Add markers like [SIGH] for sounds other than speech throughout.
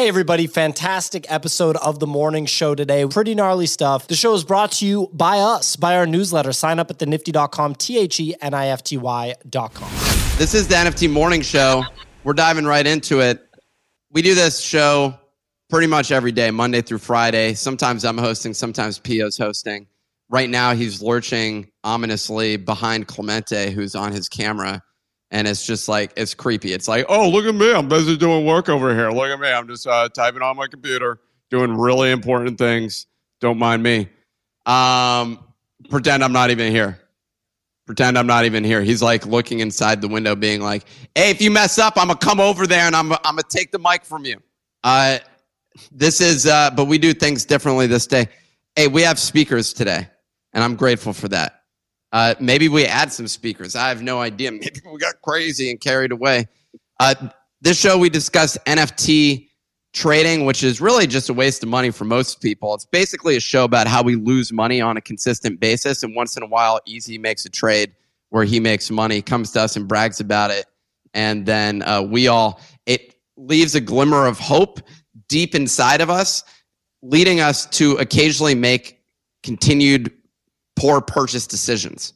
Hey, everybody, fantastic episode of the morning show today. Pretty gnarly stuff. The show is brought to you by us, by our newsletter. Sign up at the nifty.com, T H E N I F T Y.com. This is the NFT morning show. We're diving right into it. We do this show pretty much every day, Monday through Friday. Sometimes I'm hosting, sometimes Pio's hosting. Right now, he's lurching ominously behind Clemente, who's on his camera and it's just like it's creepy. It's like, oh, look at me, I'm busy doing work over here. Look at me, I'm just uh, typing on my computer, doing really important things. Don't mind me. Um, pretend I'm not even here. Pretend I'm not even here. He's like looking inside the window, being like, "Hey, if you mess up, I'm gonna come over there and I'm I'm gonna take the mic from you." Uh, this is, uh, but we do things differently this day. Hey, we have speakers today, and I'm grateful for that. Uh, maybe we add some speakers. I have no idea. [LAUGHS] Maybe we got crazy and carried away. Uh, this show, we discussed NFT trading, which is really just a waste of money for most people. It's basically a show about how we lose money on a consistent basis. And once in a while, Easy makes a trade where he makes money, comes to us and brags about it. And then uh, we all, it leaves a glimmer of hope deep inside of us, leading us to occasionally make continued poor purchase decisions.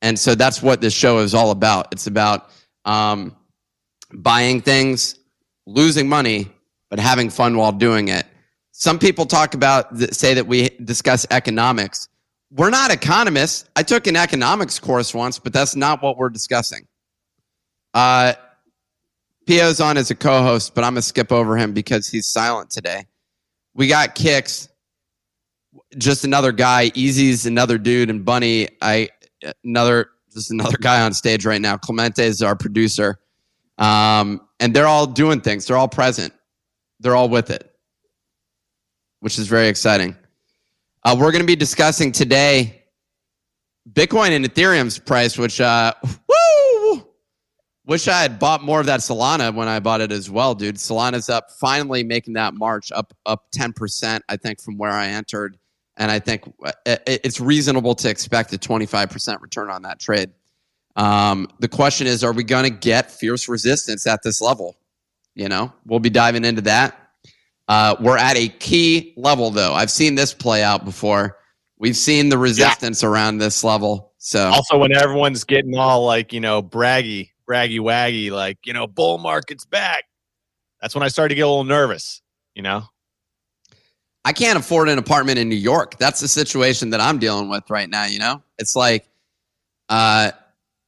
And so that's what this show is all about. It's about um, buying things, losing money, but having fun while doing it. Some people talk about, say that we discuss economics. We're not economists. I took an economics course once, but that's not what we're discussing. Uh, Pio's on as a co host, but I'm going to skip over him because he's silent today. We got kicks just another guy. Easy's another dude, and Bunny, I another just another guy on stage right now. Clemente is our producer, um, and they're all doing things. They're all present. They're all with it, which is very exciting. Uh, we're going to be discussing today Bitcoin and Ethereum's price, which uh, woo, wish I had bought more of that Solana when I bought it as well, dude. Solana's up, finally making that march up up ten percent, I think, from where I entered. And I think uh, it's reasonable to expect a 25% return on that trade. Um, the question is, are we going to get fierce resistance at this level? You know, we'll be diving into that. Uh, we're at a key level, though. I've seen this play out before. We've seen the resistance yeah. around this level. So also, when everyone's getting all like you know braggy, braggy waggy, like you know bull market's back, that's when I started to get a little nervous. You know, I can't afford an apartment in New York. That's the situation that I'm dealing with right now. You know, it's like, uh,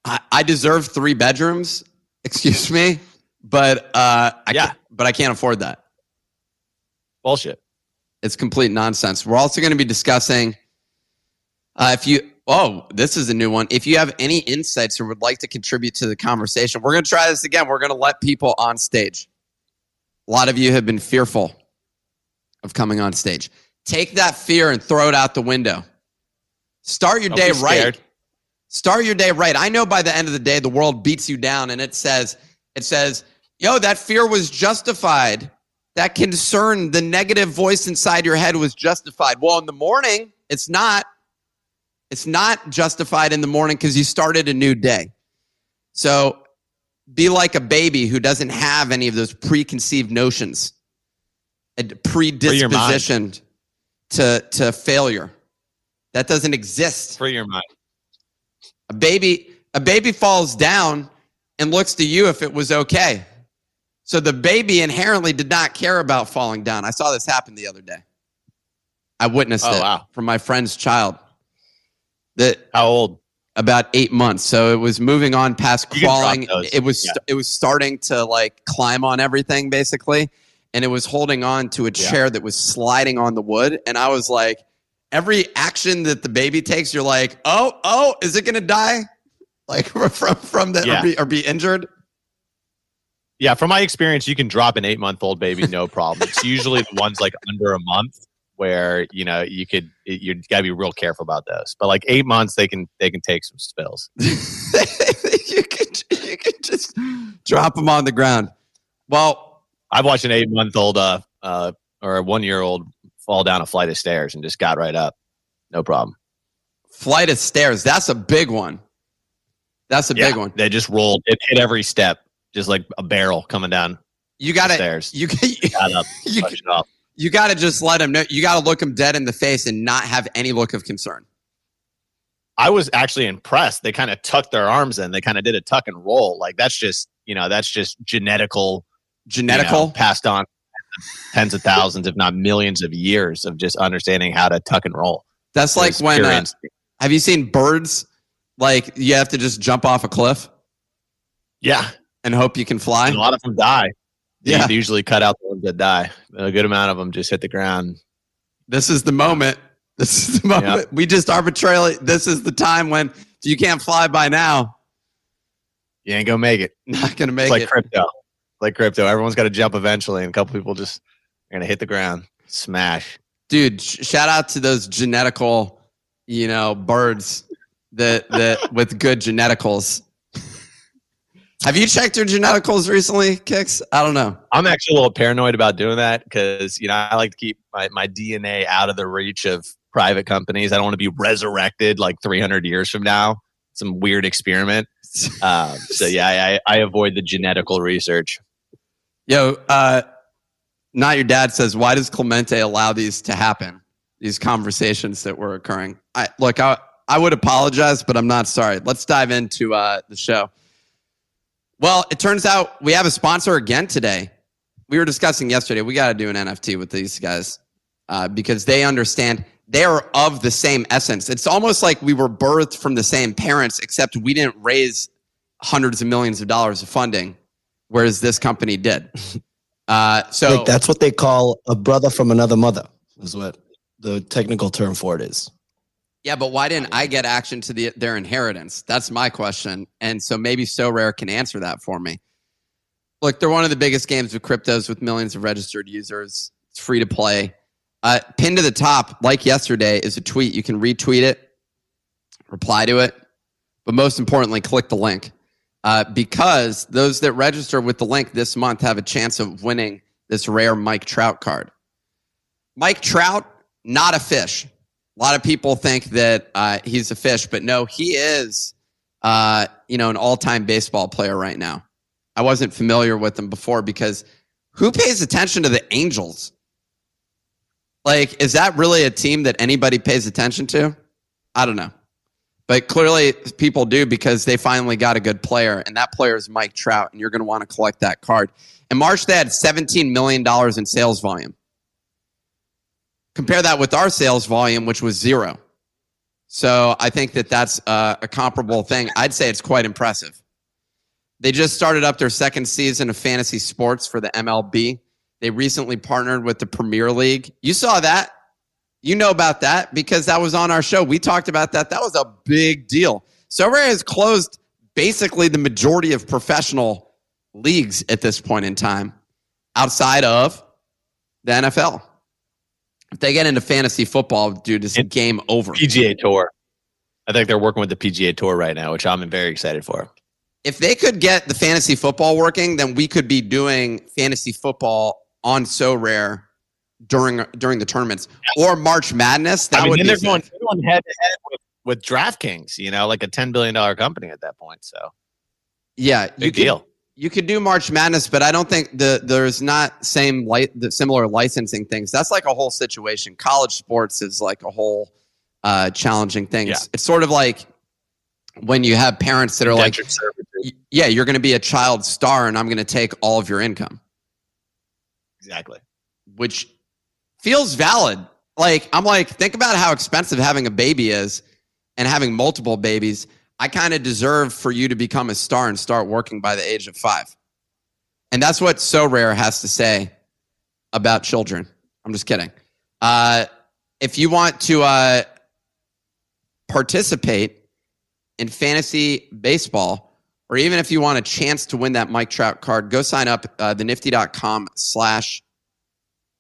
I, I deserve three bedrooms. [LAUGHS] Excuse me, but uh, I yeah, but I can't afford that. Bullshit. It's complete nonsense. We're also going to be discussing uh, if you. Oh, this is a new one. If you have any insights or would like to contribute to the conversation, we're going to try this again. We're going to let people on stage. A lot of you have been fearful of coming on stage. Take that fear and throw it out the window. Start your Don't day right. Start your day right. I know by the end of the day the world beats you down and it says it says, "Yo, that fear was justified. That concern, the negative voice inside your head was justified." Well, in the morning, it's not. It's not justified in the morning because you started a new day. So be like a baby who doesn't have any of those preconceived notions a predisposition to to failure. That doesn't exist. For your mind. A baby a baby falls down and looks to you if it was okay. So the baby inherently did not care about falling down. I saw this happen the other day. I witnessed oh, it wow. from my friend's child. That how old? About eight months. So it was moving on past crawling. It was yeah. it was starting to like climb on everything basically and it was holding on to a chair yeah. that was sliding on the wood. And I was like, every action that the baby takes, you're like, oh, oh, is it going to die? Like [LAUGHS] from from that yeah. or, be, or be injured. Yeah, from my experience, you can drop an eight month old baby no problem. it's usually the ones like under a month where you know you could you got to be real careful about those. But like eight months, they can they can take some spills. [LAUGHS] you could you could just drop them on the ground. Well, I've watched an eight month old uh, uh, or a one year old fall down a flight of stairs and just got right up. No problem. Flight of stairs. That's a big one. That's a yeah, big one. They just rolled. It hit every step, just like a barrel coming down. You got to stairs. you Got up, [LAUGHS] you, it you got to just let him know. You got to look him dead in the face and not have any look of concern. I was actually impressed. They kind of tucked their arms in. They kind of did a tuck and roll. Like that's just you know that's just genetical, you know, Genetical. passed on tens of thousands, if not millions of years of just understanding how to tuck and roll. That's like when uh, have you seen birds? Like you have to just jump off a cliff yeah, and hope you can fly. and a lot of them die. Yeah. They usually cut out the ones that die. A good amount of them just hit the ground. This is the moment. This is the moment. We just arbitrarily. This is the time when you can't fly by now. You ain't gonna make it. Not gonna make It's like it. crypto. Like crypto. Everyone's got to jump eventually, and a couple people just are gonna hit the ground, smash. dude sh- shout out to those genetical you know birds that that [LAUGHS] with good geneticals have you checked your geneticals recently kicks i don't know I'm actually a little paranoid about doing that because you know I like to keep my, my DNA out of the reach of private companies. I don't want to be resurrected like 300 years from now. Some weird experiment. [LAUGHS] Um, so yeah, I, I, I avoid the genetical research. Yo uh not your dad says why does clemente allow these to happen? These conversations that were occurring. I look i i would apologize but i'm not sorry. Let's dive into uh the show. Well it turns out we have a sponsor again today. We were discussing yesterday we got to do an nft with these guys uh, because they understand they are of the same essence. It's almost like we were birthed from the same parents except we didn't raise hundreds of millions of dollars of funding whereas this company did [LAUGHS] uh, so Nick, that's what they call a brother from another mother. Is what the technical term for it is. Yeah, but why didn't I get action to the, their inheritance? That's my question. And so maybe Sorare can answer that for me. Look, they're one of the biggest games of cryptos with millions of registered users. It's free to play. Uh, pinned to the top, like yesterday, is a tweet. You can retweet it, reply to it, but most importantly, click the link. Uh, because those that register with the link this month have a chance of winning this rare Mike Trout card. Mike Trout, not a fish. A lot of people think that uh, he's a fish, but no, he is, uh, you know, an all-time baseball player right now. I wasn't familiar with him before because who pays attention to the Angels? Like, is that really a team that anybody pays attention to? I don't know. But clearly people do because they finally got a good player, and that player is Mike Trout, and you're going to want to collect that card. In March, they had $17 million in sales volume. Compare that with our sales volume, which was zero. So I think that that's a comparable thing. I'd say it's quite impressive. They just started up their second season of fantasy sports for the MLB. They recently partnered with the Premier League. You saw that. You know about that because that was on our show. We talked about that. That was a big deal. Silver has closed basically the majority of professional leagues at this point in time outside of the NFL. If they get into fantasy football, dude, it's It- game over. PGA Tour. I think they're working with the PGA Tour right now, which I'm very excited for. if they could get the fantasy football working, then we could be doing fantasy football on Sorare during during the tournaments or March Madness. That I mean, would then be they're going, they're going head to head with, with DraftKings, you know, like a $10 billion company at that point. So yeah, you big could, deal. you could do March Madness, but I don't think the there's not same light the similar licensing things. That's like a whole situation. College sports is like a whole uh, challenging thing. Yeah. It's, it's sort of like when you have parents that are like, servitude. yeah, you're going to be a child star, and I'm going to take all of your income. Exactly. which feels valid. Like I'm like, think about how expensive having a baby is and having multiple babies. I kind of deserve for you to become a star and start working by the age of five. And that's what Sorare has to say about children. I'm just kidding. Uh, if you want to uh, participate in fantasy baseball, or even if you want a chance to win that Mike Trout card, go sign up uh, thenifty.com slash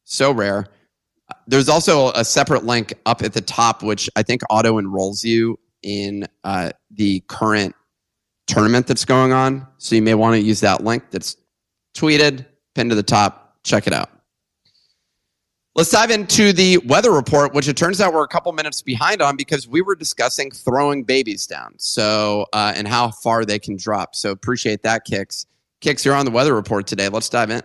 sorare. There's also a separate link up at the top, which I think auto enrolls you in uh, the current tournament that's going on. So you may want to use that link that's tweeted, pinned to the top. Check it out. Let's dive into the weather report, which it turns out we're a couple minutes behind on because we were discussing throwing babies down. So, uh, and how far they can drop. So appreciate that, Kicks. Kicks, you're on the weather report today. Let's dive in.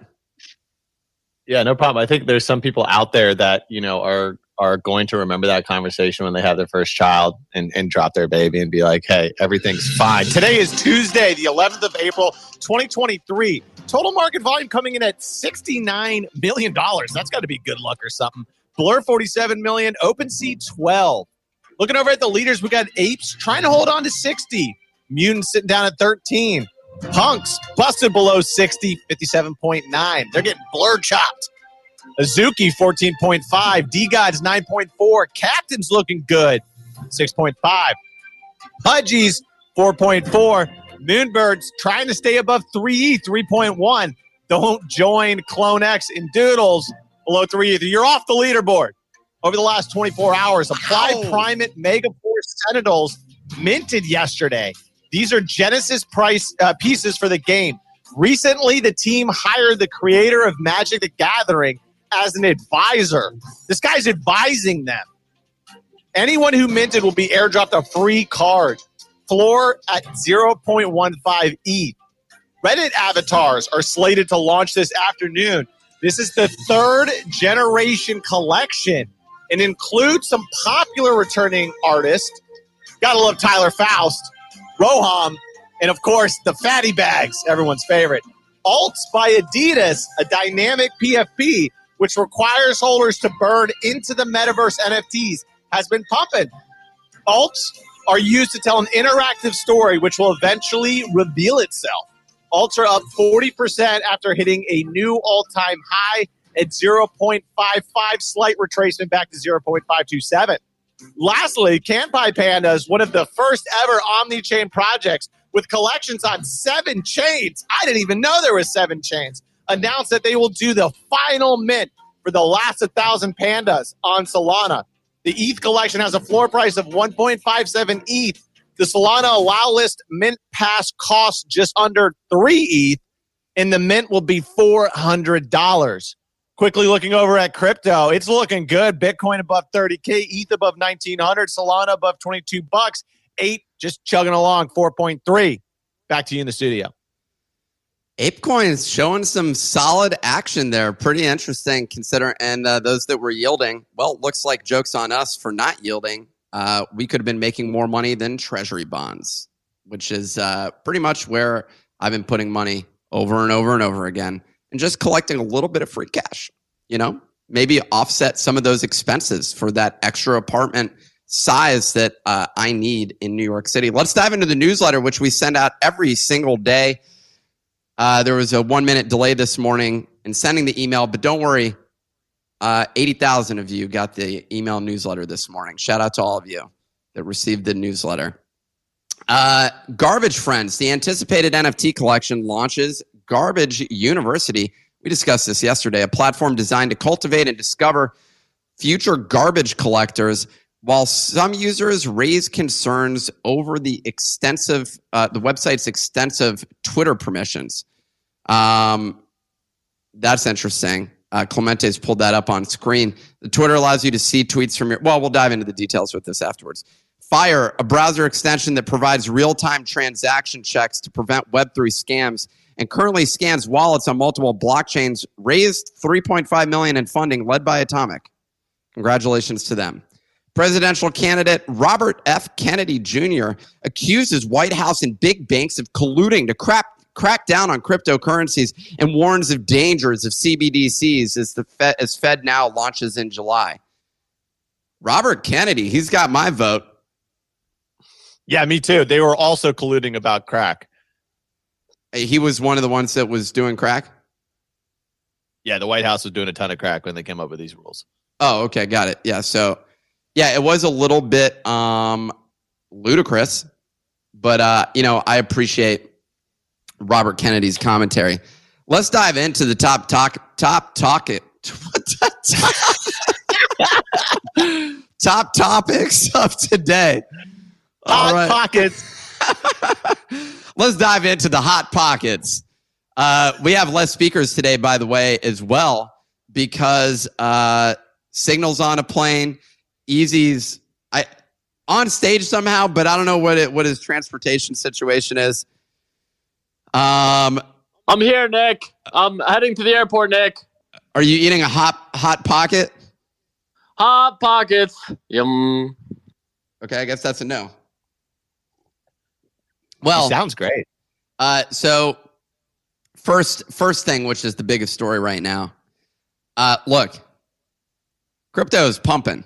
Yeah, no problem. I think there's some people out there that you know are are going to remember that conversation when they have their first child and, and drop their baby and be like, hey, everything's fine. Today is Tuesday, the 11th of April, 2023. Total market volume coming in at $69 million. That's got to be good luck or something. Blur 47 million, OpenSea 12. Looking over at the leaders, we got Apes trying to hold on to 60. Mutants sitting down at 13. Punks busted below 60, 57.9. They're getting blur chopped. Azuki 14.5. DeGods 9.4. Captain's looking good 6.5. Pudgies 4.4. Moonbirds trying to stay above 3E 3.1. Don't join CloneX and Doodles below 3E. You're off the leaderboard. Over the last 24 hours, Applied Ow. Primate Mega Force Sentinels minted yesterday. These are Genesis price uh, pieces for the game. Recently, the team hired the creator of Magic the Gathering as an advisor. This guy's advising them. Anyone who minted will be airdropped a free card. Floor at 0.15 E. Reddit avatars are slated to launch this afternoon. This is the third generation collection and includes some popular returning artists. Gotta love Tyler Faust, Roham, and of course the Fatty Bags, everyone's favorite. Alts by Adidas, a dynamic PFP which requires holders to burn into the metaverse NFTs, has been pumping. Alts are used to tell an interactive story which will eventually reveal itself. Alts are up 40% after hitting a new all time high at 0.55, slight retracement back to 0.527. Lastly, Kanpai Panda is one of the first ever omni chain projects with collections on seven chains. I didn't even know there was seven chains announced that they will do the final mint for the last 1,000 pandas on Solana. The ETH collection has a floor price of 1.57 ETH. The Solana allow list mint pass costs just under 3 ETH, and the mint will be $400. Quickly looking over at crypto, it's looking good. Bitcoin above 30K, ETH above 1900, Solana above 22 bucks, 8 just chugging along, 4.3. Back to you in the studio. ApeCoin's showing some solid action there. Pretty interesting consider and uh, those that were yielding. Well, looks like jokes on us for not yielding. Uh, we could have been making more money than treasury bonds, which is uh, pretty much where I've been putting money over and over and over again and just collecting a little bit of free cash. You know, maybe offset some of those expenses for that extra apartment size that uh, I need in New York City. Let's dive into the newsletter, which we send out every single day. Uh, there was a one minute delay this morning in sending the email, but don't worry. Uh, 80,000 of you got the email newsletter this morning. Shout out to all of you that received the newsletter. Uh, Garbage Friends, the anticipated NFT collection launches Garbage University. We discussed this yesterday, a platform designed to cultivate and discover future garbage collectors while some users raise concerns over the extensive uh, the website's extensive twitter permissions um, that's interesting. Uh, Clemente's pulled that up on screen. The Twitter allows you to see tweets from your. Well, we'll dive into the details with this afterwards. Fire, a browser extension that provides real time transaction checks to prevent Web3 scams and currently scans wallets on multiple blockchains, raised 3.5 million in funding led by Atomic. Congratulations to them. Presidential candidate Robert F. Kennedy Jr. accuses White House and big banks of colluding to crap crack down on cryptocurrencies and warns of dangers of CBDCs as the Fed, as FedNow launches in July. Robert Kennedy, he's got my vote. Yeah, me too. They were also colluding about crack. He was one of the ones that was doing crack. Yeah, the White House was doing a ton of crack when they came up with these rules. Oh, okay, got it. Yeah, so yeah, it was a little bit um ludicrous, but uh, you know, I appreciate Robert Kennedy's commentary. Let's dive into the top talk top talk [LAUGHS] it [LAUGHS] top topics of today. Hot right. pockets. [LAUGHS] Let's dive into the hot pockets. Uh, we have less speakers today, by the way, as well, because uh, Signal's on a plane. Easy's I on stage somehow, but I don't know what it what his transportation situation is. Um, I'm here, Nick. I'm heading to the airport, Nick. Are you eating a hot hot pocket? Hot pockets. Yum. Okay, I guess that's a no. He Well, sounds great. uh, so first first thing, which is the biggest story right now. Uh, look, crypto is pumping.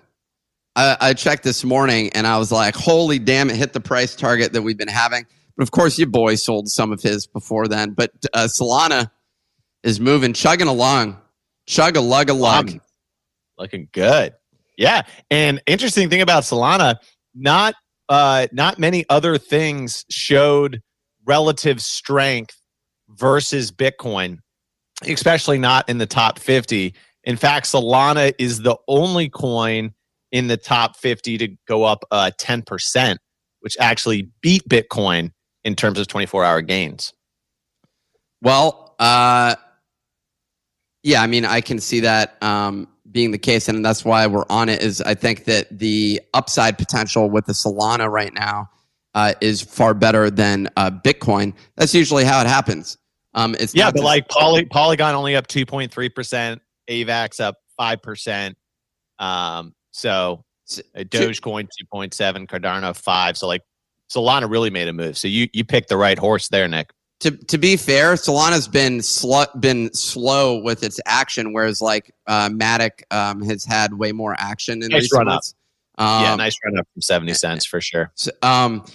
I, I checked this morning and I was like, holy damn, it hit the price target that we've been having. But of course, your boy sold some of his before then. But uh, Solana is moving, chugging along, chug a lug a lug. Looking good. Yeah. And interesting thing about Solana, not uh not many other things showed relative strength versus Bitcoin, especially not in the top 50. In fact, Solana is the only coin in the top 50 to go up uh 10%, which actually beat Bitcoin in terms of 24-hour gains. Well, uh, yeah, I mean, I can see that um, being the case, and that's why we're on it. Is I think that the upside potential with the Solana right now uh, is far better than uh, Bitcoin. That's usually how it happens. Um, it's Yeah, but just- like Poly, Polygon only up 2.3%, AVAX up 5%. Um, so uh, Dogecoin 2.7, Cardano 5. So like Solana really made a move. So you you picked the right horse there, Nick. To to be fair, Solana's been sl- been slow with its action, whereas like uh, Matic um, has had way more action in Nice recent run up. months. Um, yeah, nice run up from 70 cents for sure. Um,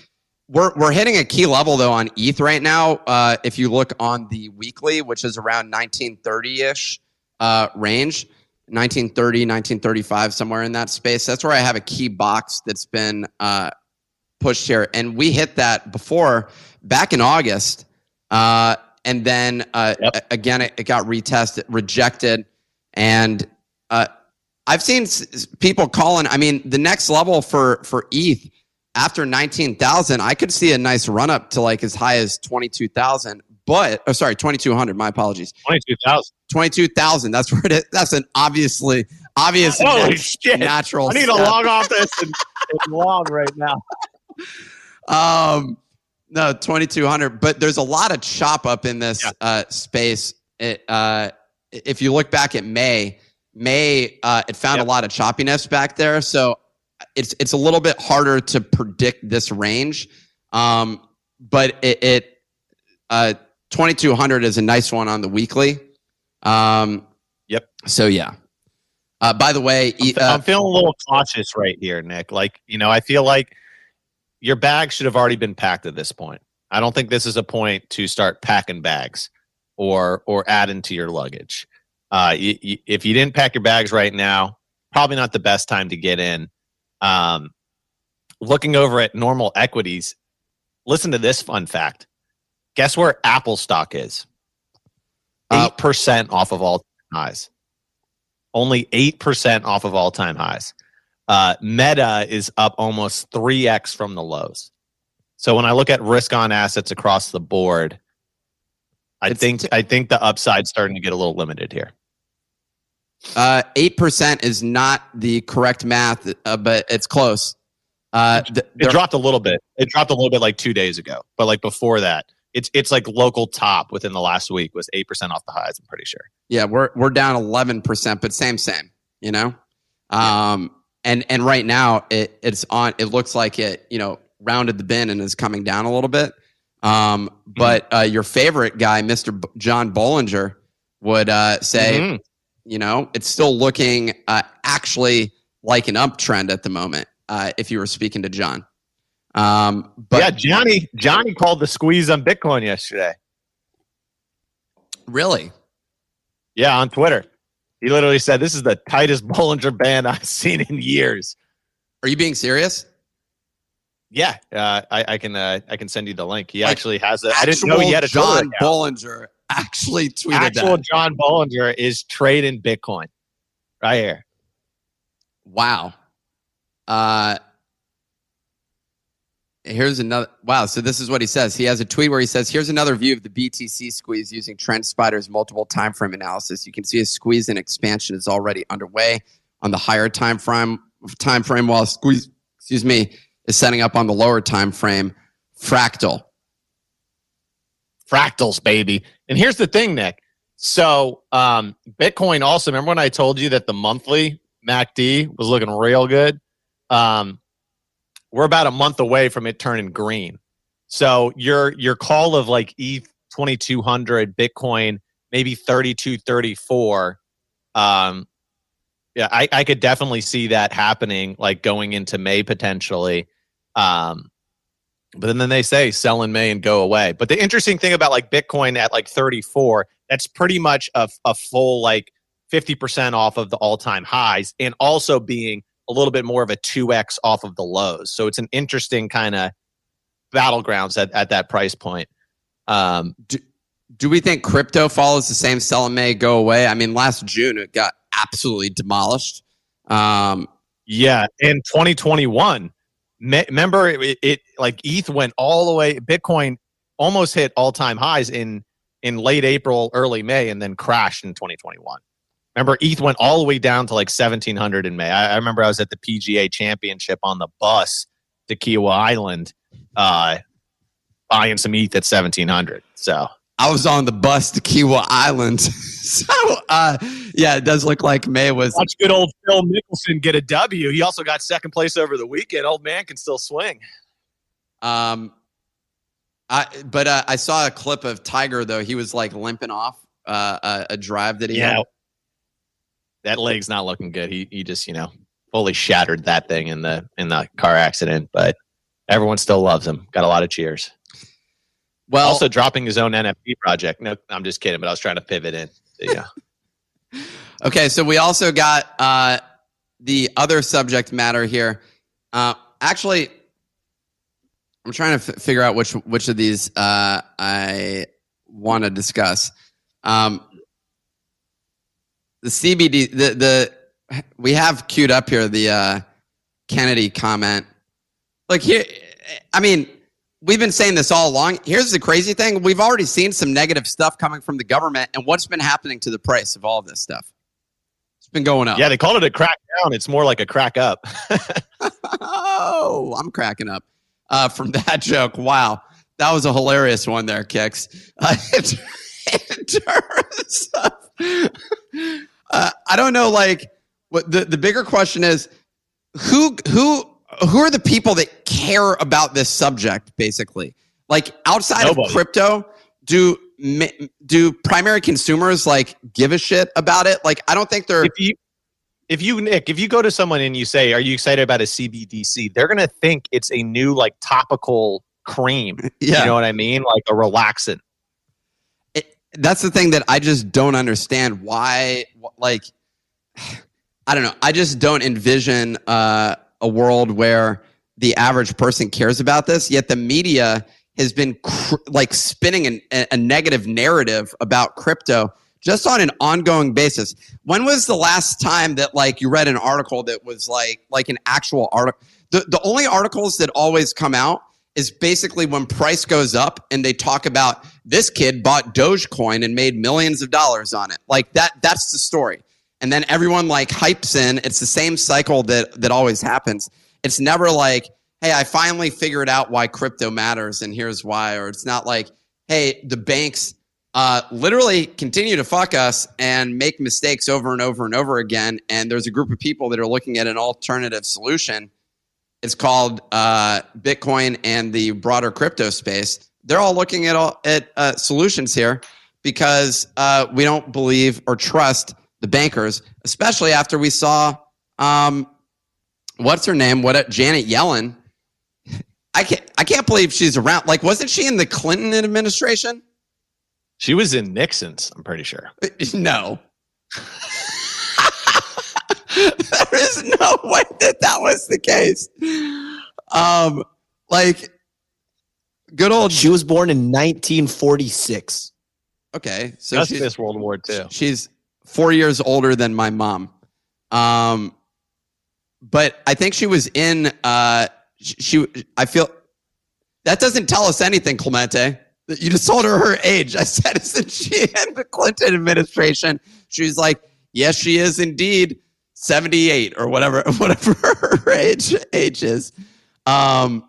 we're we're hitting a key level though on ETH right now. Uh, if you look on the weekly, which is around 1930 ish uh, range, 1930, 1935, somewhere in that space. That's where I have a key box that's been uh, pushed here, and we hit that before back in August, uh, and then uh, Yep. again it, it got retested, rejected, and uh, I've seen s- people calling. I mean, the next level for for ETH after nineteen thousand, I could see a nice run up to like as high as twenty two thousand. But oh, sorry, twenty two hundred. My apologies. 22,000. Twenty two thousand. That's [LAUGHS] where it is. That's an obviously obvious Holy nat- shit. natural. I need to log off this and it's long right now. [LAUGHS] Um, no, twenty two hundred. But there's a lot of chop up in this Yeah. uh, space. It, uh, if you look back at May, May uh, it found Yep. a lot of choppiness back there. So it's it's a little bit harder to predict this range. Um, but it, it uh, twenty two hundred is a nice one on the weekly. Um, Yep. So yeah. Uh, by the way, I'm, fe- uh, I'm feeling a little cautious right here, Nick. Like, you know, I feel like your bag should have already been packed at this point. I don't think this is a point to start packing bags or or adding to your luggage. Uh, y- y- if you didn't pack your bags right now, probably not the best time to get in. Um, looking over at normal equities, listen to this fun fact. Guess where Apple stock is? Uh, Eight percent off of all time highs. Only eight percent off of all time highs. Uh, Meta is up almost three x from the lows. So when I look at risk on assets across the board, I It's think t- I think the upside's starting to get a little limited here. Uh, eight percent is not the correct math, uh, but it's close. Uh, th- It dropped a little bit. It dropped a little bit like two days ago, but like before that, it's it's like local top within the last week was eight percent off the highs. I'm pretty sure. yeah, we're we're down eleven percent, but same same. You know, um, and and right now it it's on. It looks like it you know rounded the bin and is coming down a little bit. Um, but uh, your favorite guy, Mister B- John Bollinger, would uh, say, Mhm. you know, it's still looking uh, actually like an uptrend at the moment. Uh, if you were speaking to John, um, but yeah, Johnny Johnny called the squeeze on Bitcoin yesterday. really, Yeah, on Twitter. He literally said, "This is the tightest Bollinger band I've seen in years." are you being serious? Yeah, uh, I, I can uh, I can send you the link. He Like, actually has it. I didn't know he had a John Bollinger actually tweeted Actual that. John Bollinger is trading Bitcoin right here. Wow. Uh, here's another. Wow. So this is what he says. He has a tweet where he says, "Here's another view of the BTC squeeze using TrendSpider's multiple time frame analysis. You can see a squeeze and expansion is already underway on the higher time frame. Time frame, while squeeze, excuse me, is setting up on the lower time frame. Fractal. Fractals, baby. And here's the thing, Nick. So um, Bitcoin also. Remember when I told you that the monthly MACD was looking real good? Um, we're about a month away from it turning green. So your your call of like ETH twenty two hundred Bitcoin maybe thirty two thirty four. Um, yeah, I, I could definitely see that happening, like going into May potentially. Um, but then, then they say sell in May and go away. But the interesting thing about like Bitcoin at like 34, that's pretty much a, a full like 50% off of the all time highs and also being a little bit more of a 2x off of the lows. So it's an interesting kind of battlegrounds at, at that price point. Um, do, do we think crypto follows the same sell and May, go away? I mean, last June it got absolutely demolished. Um, yeah, in 2021, me, remember it, it, like ETH went all the way. Bitcoin almost hit all time highs in in late April, early May, and then crashed in 2021. Remember, ETH went all the way down to like 1700 in May. I, I remember I was at the PGA Championship on the bus to Kiawah Island, uh, buying some ETH at 1700. So I was on the bus to Kiawah Island. [LAUGHS] so, uh, yeah, it does look like May was. Watch good old Phil Mickelson get a W. He also got second place over the weekend. Old man can still swing. Um, I but uh, I saw a clip of Tiger though. He was like limping off uh, a, a drive that he Yeah. had. That leg's not looking good. He he just, you know, fully shattered that thing in the in the car accident, but everyone still loves him. Got a lot of cheers. Well, also dropping his own NFT project. No, I'm just kidding, but I was trying to pivot in. So, yeah. [LAUGHS] Okay, so we also got uh, the other subject matter here. Uh, actually, I'm trying to f- figure out which which of these uh, I want to discuss. Um, the CBD, the the we have queued up here the uh, Kennedy comment. Like here, I mean, we've been saying this all along. Here's the crazy thing: we've already seen some negative stuff coming from the government, and what's been happening to the price of all of this stuff? It's been going up. yeah, they called it a crack down. It's more like a crack up. oh, [LAUGHS] [LAUGHS] I'm cracking up uh, from [LAUGHS] that joke. Wow, that was a hilarious one there, Kicks. Uh, in, in terms of, uh, I don't know, like what the the bigger question is, who who who are the people that care about this subject? Basically, like outside Nobody. of crypto, do do primary consumers like give a shit about it? Like, I don't think they're. if you if you Nick, if you go to someone and you say, "Are you excited about a CBDC?" They're gonna think it's a new like topical cream. [LAUGHS] Yeah. You know what I mean? Like a relaxant. That's the thing that I just don't understand. Why, like, I don't know. I just don't envision uh, a world where the average person cares about this. Yet the media has been cr- like spinning an, a, negative narrative about crypto just on an ongoing basis. When was the last time that like you read an article that was like like an actual article? The the only articles that always come out is basically when price goes up and they talk about this kid bought Dogecoin and made millions of dollars on it. Like that that's the story. And then everyone like hypes in. It's the same cycle that that always happens. It's never like, hey, I finally figured out why crypto matters and here's why. Or it's not like, hey, the banks uh, literally continue to fuck us and make mistakes over and over and over again. And there's a group of people that are looking at an alternative solution. It's called uh, Bitcoin and the broader crypto space. They're all looking at all, at uh, solutions here because uh, we don't believe or trust the bankers, especially after we saw um, what's her name? What Janet Yellen? I can't. I can't believe she's around. Like, wasn't she in the Clinton administration? She was in Nixon's. I'm pretty sure. [LAUGHS] No. [LAUGHS] there is no way that that was the case. Um, like, good old. She was born in 1946. Okay, so Just she's, this World War II. she's four years older than my mom. Um, but I think she was in. Uh, she, she. I feel that doesn't tell us anything, Clemente. You just told her her age. I said, [LAUGHS] isn't she in the Clinton administration? She's like, yes, she is indeed. 78 or whatever, [LAUGHS] whatever her age age is. Um,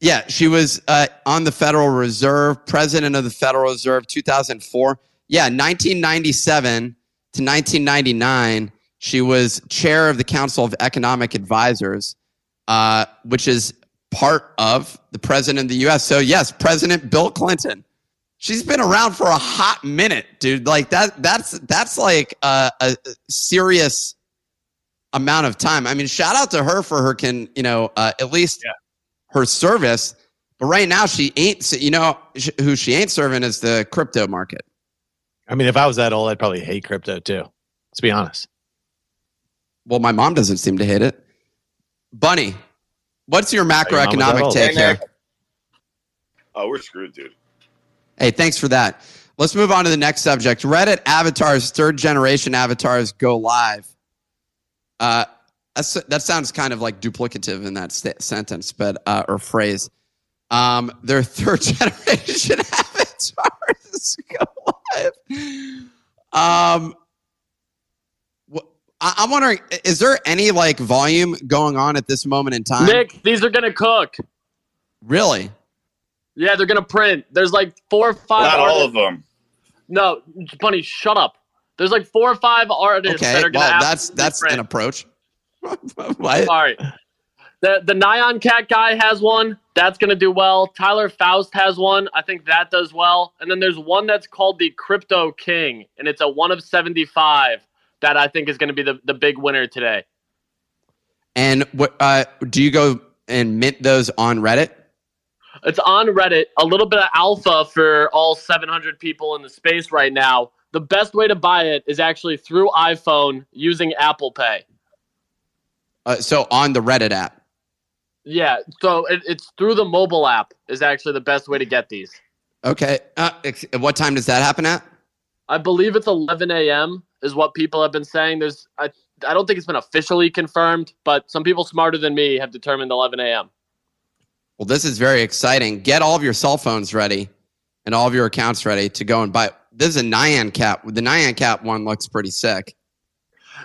yeah, she was uh, on the Federal Reserve, president of the Federal Reserve, 2004 yeah, 1997 to 1999, she was chair of the Council of Economic Advisors, uh, which is part of the president of the U.S. So yes, President Bill Clinton. She's been around for a hot minute, dude. Like that. That's that's like a, a serious amount of time. I mean, shout out to her for her can you know uh, at least Yeah. her service. But right now, she ain't. You know who she ain't serving is the crypto market. I mean, if I was that old, I'd probably hate crypto too. Let's be honest. Well, my mom doesn't seem to hate it. Bunny, what's your your mom was that macroeconomic old. take Hey, here? Nick. Oh, we're screwed, dude. Hey, thanks for that. Let's move on to the next subject. Reddit avatars, third generation avatars go live. Uh, that's, that sounds kind of like duplicative in that sta- sentence, but uh, or phrase. Um, their [LAUGHS] third generation [LAUGHS] avatars go live. Um, I- I'm wondering, is there any like volume going on at this moment in time? Nick, these are gonna cook. Really? Yeah, they're gonna print. There's like four or five. Not all of them. No, Bunny, shut up. There's like four or five artists Okay. that are gonna. Well, that's that's print. an approach. [LAUGHS] what? All right. The the Nyan Cat guy has one. That's gonna do well. Tyler Faust has one. I think that does well. And then there's one that's called the Crypto King, and it's a one of seventy five that I think is gonna be the, the big winner today. And what uh, do you go and mint those on Reddit? It's on Reddit. A little bit of alpha for all 700 people in the space right now. The best way to buy it is actually through iPhone using Apple Pay. Uh, so on the Reddit app. Yeah, so it, it's through the mobile app is actually the best way to get these. Okay. Uh, ex- what time does that happen at? I believe it's 11 a.m. is what people have been saying. There's I I don't think it's been officially confirmed, but some people smarter than me have determined 11 a.m. Well, this is very exciting. Get all of your cell phones ready and all of your accounts ready to go and buy. This is a Nyan Cat. The Nyan Cat one looks pretty sick.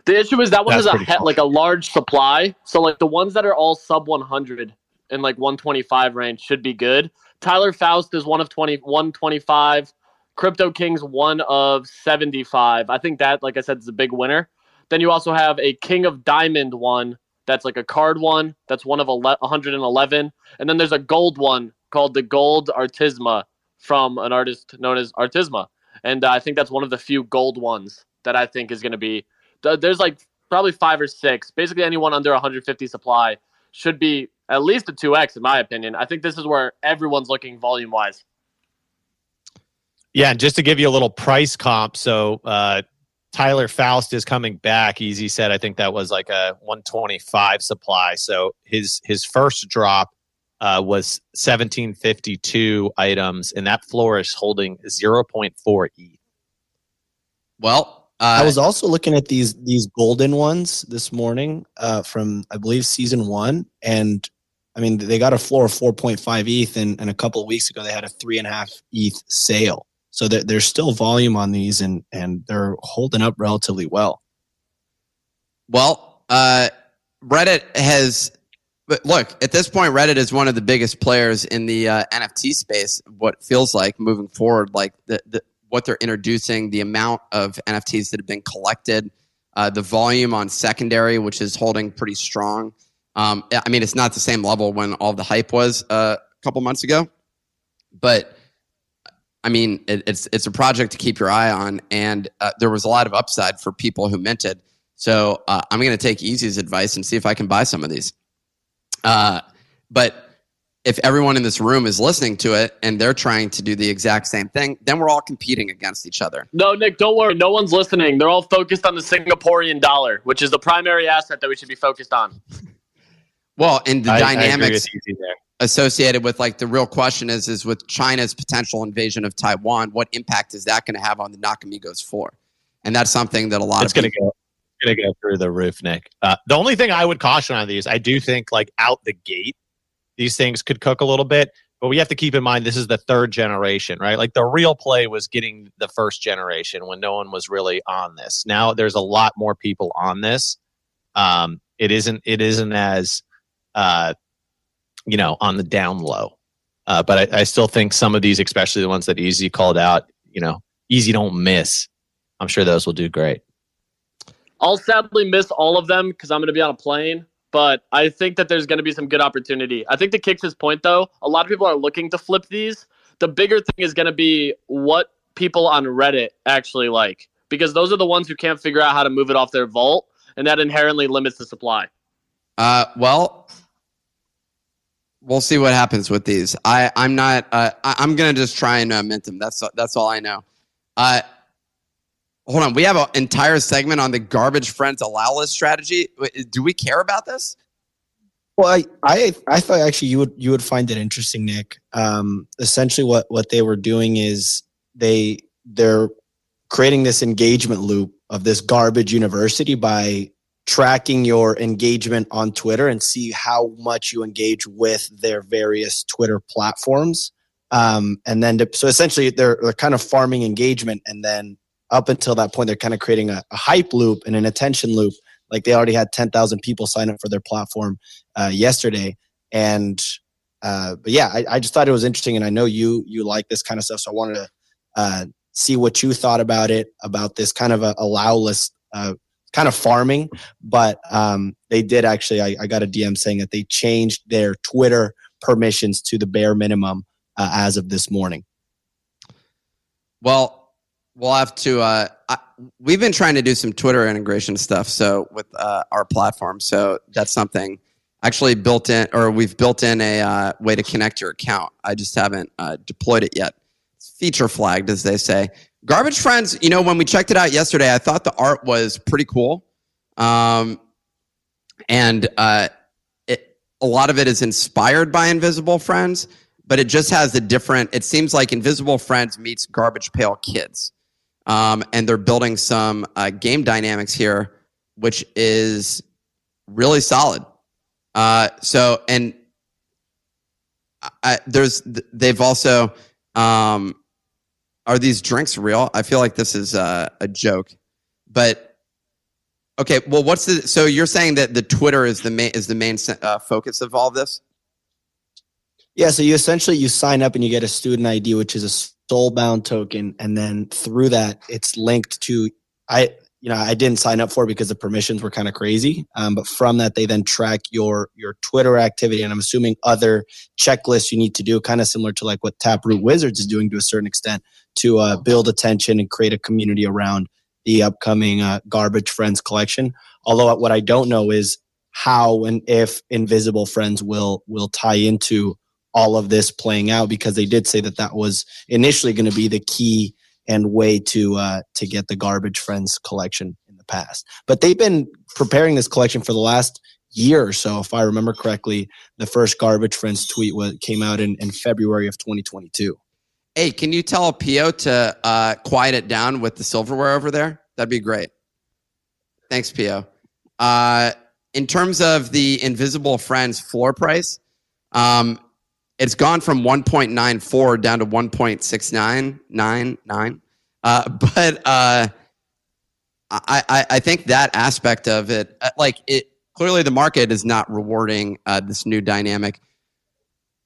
The issue is that one That's is a pretty he- cool. like a large supply. So like the ones that are all sub 100 in like 125 range should be good. Tyler Faust is one of 20 125. Crypto King's one of 75. I think that like I said is a big winner. Then you also have a King of Diamond one that's like a card one that's one of ele- 111 and then there's a gold one called the Gold Artisma from an artist known as Artisma. And uh, I think that's one of the few gold ones that I think is going to be th- there's like probably five or six. Basically, anyone under 150 supply should be at least a 2x, in my opinion. I think this is where everyone's looking volume wise. Yeah, and just to give you a little price comp, so uh, Tyler Faust is coming back. Easy said, I think that was like a 125 supply. So his his first drop uh, was 1752 items, and that floor is holding 0.4 ETH. Well, uh, I was also looking at these these golden ones this morning uh, from I believe season one, and I mean they got a floor of 4.5 ETH, and, and a couple of weeks ago they had a three and a half ETH sale. So there, there's still volume on these, and and they're holding up relatively well. Well, uh, Reddit has. But look, at this point, Reddit is one of the biggest players in the uh, NFT space. What feels like moving forward, like the, the what they're introducing, the amount of NFTs that have been collected, uh, the volume on secondary, which is holding pretty strong. Um, I mean, it's not the same level when all the hype was uh, a couple months ago, but I mean, it, it's it's a project to keep your eye on, and uh, there was a lot of upside for people who minted. So uh, I'm going to take Easy's advice and see if I can buy some of these. Uh, but if everyone in this room is listening to it and they're trying to do the exact same thing, then we're all competing against each other. No, Nick, don't worry. No one's listening. They're all focused on the Singaporean dollar, which is the primary asset that we should be focused on. Well, and the I- I agree dynamics with Easy there. Associated with like the real question is is with China's potential invasion of Taiwan, what impact is that going to have on the Nakamigos floor? And that's something that a lot It's of going to people, go. Going to go through the roof, Nick. Uh, the only thing I would caution on these, I do think like out the gate, these things could cook a little bit. But we have to keep in mind this is the third generation, right? Like the real play was getting the first generation when no one was really on this. Now there's a lot more people on this. Um, it isn't. It isn't as, uh, you know, on the down low. Uh, but I, I still think some of these, especially the ones that Easy called out, you know, easy don't miss. I'm sure those will do great. I'll sadly miss all of them because I'm going to be on a plane. But I think that there's going to be some good opportunity. I think to Kix's point, though, a lot of people are looking to flip these. The bigger thing is going to be what people on Reddit actually like, because those are the ones who can't figure out how to move it off their vault, and that inherently limits the supply. Uh, well, we'll see what happens with these. I I'm not. Uh, I, I'm gonna just try and uh, mint them. That's that's all I know. Uh, hold on. We have an entire segment on the garbage friends allow list strategy. Do we care about this? Well, I, I I thought actually you would you would find it interesting, Nick. Um, essentially, what what they were doing is they they're creating this engagement loop of this garbage university by tracking your engagement on Twitter and see how much you engage with their various Twitter platforms. Um, and then to, so essentially they're, they're kind of farming engagement. And then up until that point they're kind of creating a, a hype loop and an attention loop. Like they already had 10,000 people sign up for their platform uh, yesterday. And uh, but yeah I, I just thought it was interesting. And i know you you like this kind of stuff. So i wanted to uh, see what you thought about it about this kind of a allow list uh, kind of farming but um, they did actually I, I got a dm saying that they changed their twitter permissions to the bare minimum uh, as of this morning Well, we'll have to. Uh, I, we've been trying to do some Twitter integration stuff. So with uh, our platform, so that's something actually built in, or we've built in a uh, way to connect your account. I just haven't uh, deployed it yet. It's feature flagged, as they say. Garbage Friends. You know, when we checked it out yesterday, I thought the art was pretty cool, um, and uh, it, a lot of it is inspired by Invisible Friends. But it just has a different. It seems like Invisible Friends meets Garbage Pail Kids um, and they're building some uh, game dynamics here, which is really solid. Uh, so, and I, there's they've also um, are these drinks real? I feel like this is uh, a joke, but okay. Well, what's the so you're saying that the Twitter is the main is the main uh, focus of all this? Yeah, so you essentially you sign up and you get a student ID, which is a soulbound token, and then through that, it's linked to I. You know, I didn't sign up for it because the permissions were kind of crazy. Um, but from that, they then track your your Twitter activity, and I'm assuming other checklists you need to do, kind of similar to like what Taproot Wizards is doing to a certain extent, to uh, build attention and create a community around the upcoming uh, Garbage Friends collection. Although what I don't know is how and if Invisible Friends will will tie into all of this playing out because they did say that that was initially going to be the key and way to uh, to get the Garbage Friends collection in the past. But they've been preparing this collection for the last year or so, if I remember correctly. The first Garbage Friends tweet was, came out in, in February of 2022. Hey, can you tell Pio to uh, quiet it down with the silverware over there? That'd be great. Thanks, Pio. Uh, in terms of the Invisible Friends floor price, um, it's gone from 1.94 down to 1.6999. Uh, [LAUGHS] but uh, I, I, I think that aspect of it, uh, like it, clearly the market is not rewarding uh, this new dynamic,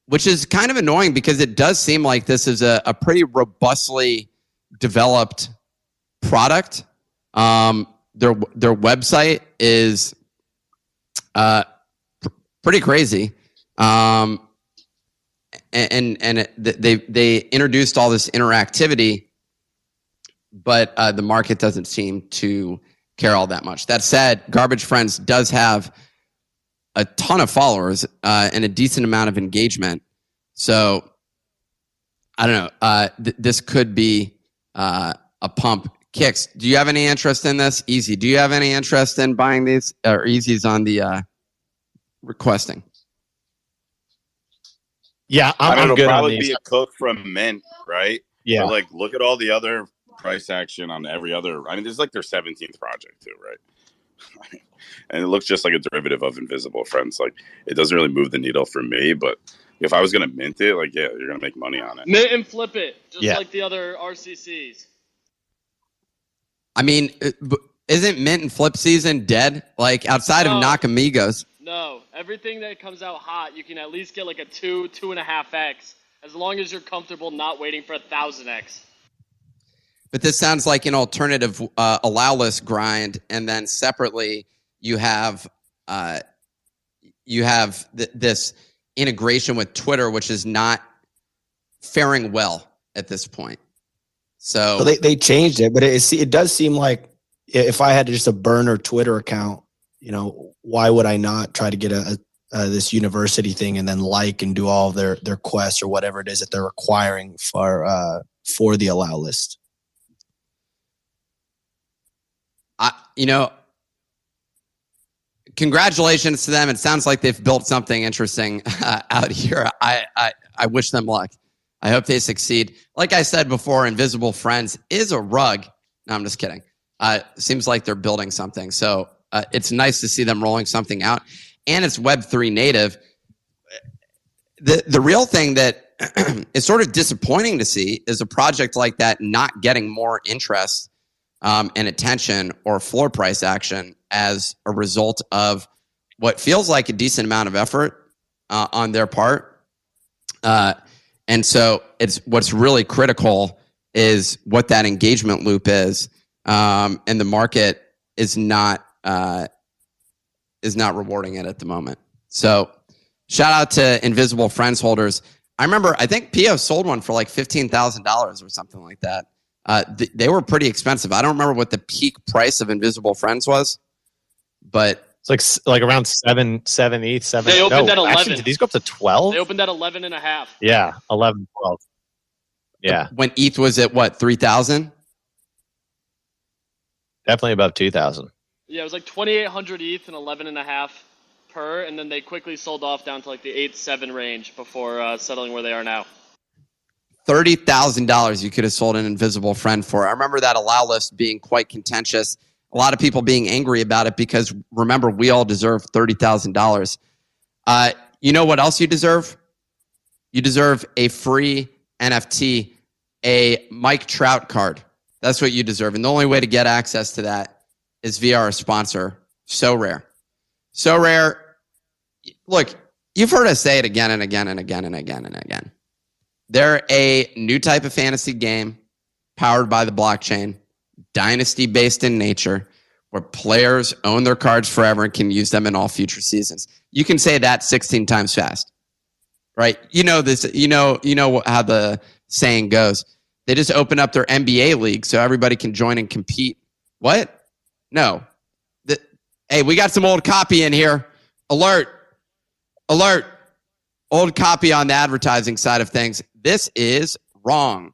which is kind of annoying because it does seem like this is a, a pretty robustly developed product. Um, their their website is uh, pr- pretty crazy. Um, and and it, they they introduced all this interactivity, but uh, the market doesn't seem to care all that much. That said, Garbage Friends does have a ton of followers uh, and a decent amount of engagement. So I don't know. Uh, th- this could be uh, a pump. Kicks. Do you have any interest in this? Easy. Do you have any interest in buying these? Or Easy's on the uh, requesting. Yeah, I'm, I'm, mean, I'm it'll good on probably these. be a cook from Mint, right? Yeah, But, like, look at all the other price action on every other. I mean, this is like their 17th project, too, right? [LAUGHS] and it looks just like a derivative of Invisible Friends. Like, it doesn't really move the needle for me, but if I was going to mint it, like, yeah, you're going to make money on it. Mint and flip it, just Yeah. like the other RCCs. I mean, uh, isn't Mint and Flip season dead? Like outside of No. Nakamigos. No, everything that comes out hot, you can at least get like a two, two and a half x, as long as you're comfortable not waiting for a thousand x. but this sounds like an alternative uh, allow list grind, and then separately you have uh, you have th- this integration with Twitter, which is not faring well at this point. So Well, they they changed it, but it it does seem like if I had just a burner Twitter account, you know, why would I not try to get a, a this university thing and then like and do all their their quests or whatever it is that they're requiring for uh for the allow list? I, you know, congratulations to them. It sounds like they've built something interesting [LAUGHS] uh, out here. I, I, I wish them luck. I hope they succeed. Like I said before, Invisible Friends is a rug. No, I'm just kidding. Uh, seems like they're building something. So uh, it's nice to see them rolling something out. And it's Web3 native. The, the real thing that [CLEARS THROAT] is sort of disappointing to see is a project like that not getting more interest um, and attention or floor price action as a result of what feels like a decent amount of effort uh, on their part. Uh, and so it's what's really critical is what that engagement loop is, um, and the market is not uh, is not rewarding it at the moment. So shout out to Invisible Friends holders. I remember I think Pio sold one for like fifteen thousand dollars or something like that. Uh, th- they were pretty expensive. I don't remember what the peak price of Invisible Friends was, but It's like like around seven, seven ETH. They opened no, at 11. Actually, did these go up to twelve? They opened at 11 and a half. yeah, 11, 12. Yeah, when ETH was at what three thousand? definitely above two thousand. Yeah, it was like 2,800 ETH and 11 and a half per, and then they quickly sold off down to like the 8 7 range before uh, settling where they are now. Thirty thousand dollars you could have sold an invisible friend for. I remember that allow list being quite contentious. A lot of people being angry about it because remember we all deserve thirty thousand dollars. Uh, you know what else you deserve? You deserve a free NFT, a Mike Trout card. That's what you deserve, and the only way to get access to that is via our sponsor, Sorare. So Rare. Look, you've heard us say it again and again and again and again and again. They're a new type of fantasy game powered by the blockchain, dynasty based in nature, where players own their cards forever and can use them in all future seasons. You can say that 16 times fast. Right? You know this, you know, you know how the saying goes. They just open up their NBA league so everybody can join and compete. What? No. The, hey, we got some old copy in here. Alert. Alert old copy on the advertising side of things. This is wrong.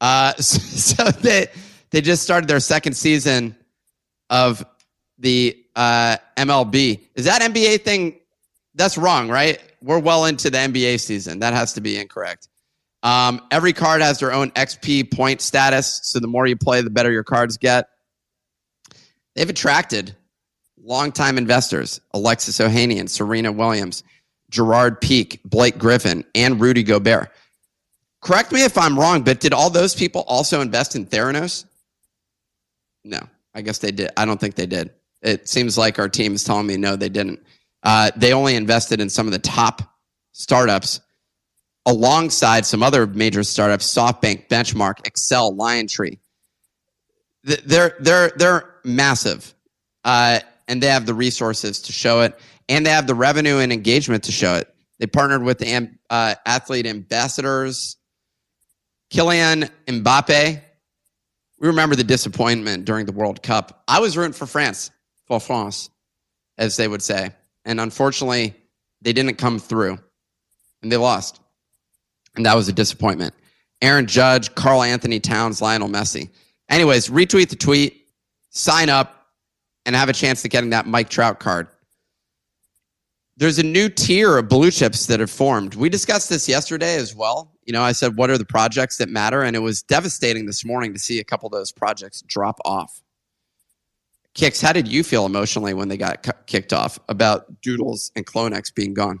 Uh, [LAUGHS] so they they just started their second season of the uh, MLB. Is that NBA thing? That's wrong, right? We're well into the NBA season. That has to be incorrect. Um, every card has their own XP point status. So the more you play, the better your cards get. They've attracted longtime investors Alexis Ohanian, Serena Williams, Gerard Piqué, Blake Griffin, and Rudy Gobert. Correct me if I'm wrong, but did all those people also invest in Theranos? No, I guess they did. I don't think they did. It seems like our team is telling me no, they didn't. Uh, they only invested in some of the top startups alongside some other major startups SoftBank, Benchmark, Accel, LionTree. Th- They're, they're, they're massive uh, and they have the resources to show it and they have the revenue and engagement to show it. They partnered with the uh, athlete ambassadors, Kylian Mbappe. We remember the disappointment during the World Cup. I was rooting for France, for France, as they would say. And unfortunately, they didn't come through and they lost. And that was a disappointment. Aaron Judge, Karl-Anthony Towns, Lionel Messi. Anyways, retweet the tweet, sign up, and have a chance at getting that Mike Trout card. There's a new tier of blue chips that have formed. We discussed this yesterday as well. You know, I said, what are the projects that matter? And it was devastating this morning to see a couple of those projects drop off. Kicks, how did you feel emotionally when they got cu- kicked off about Doodles and CloneX being gone?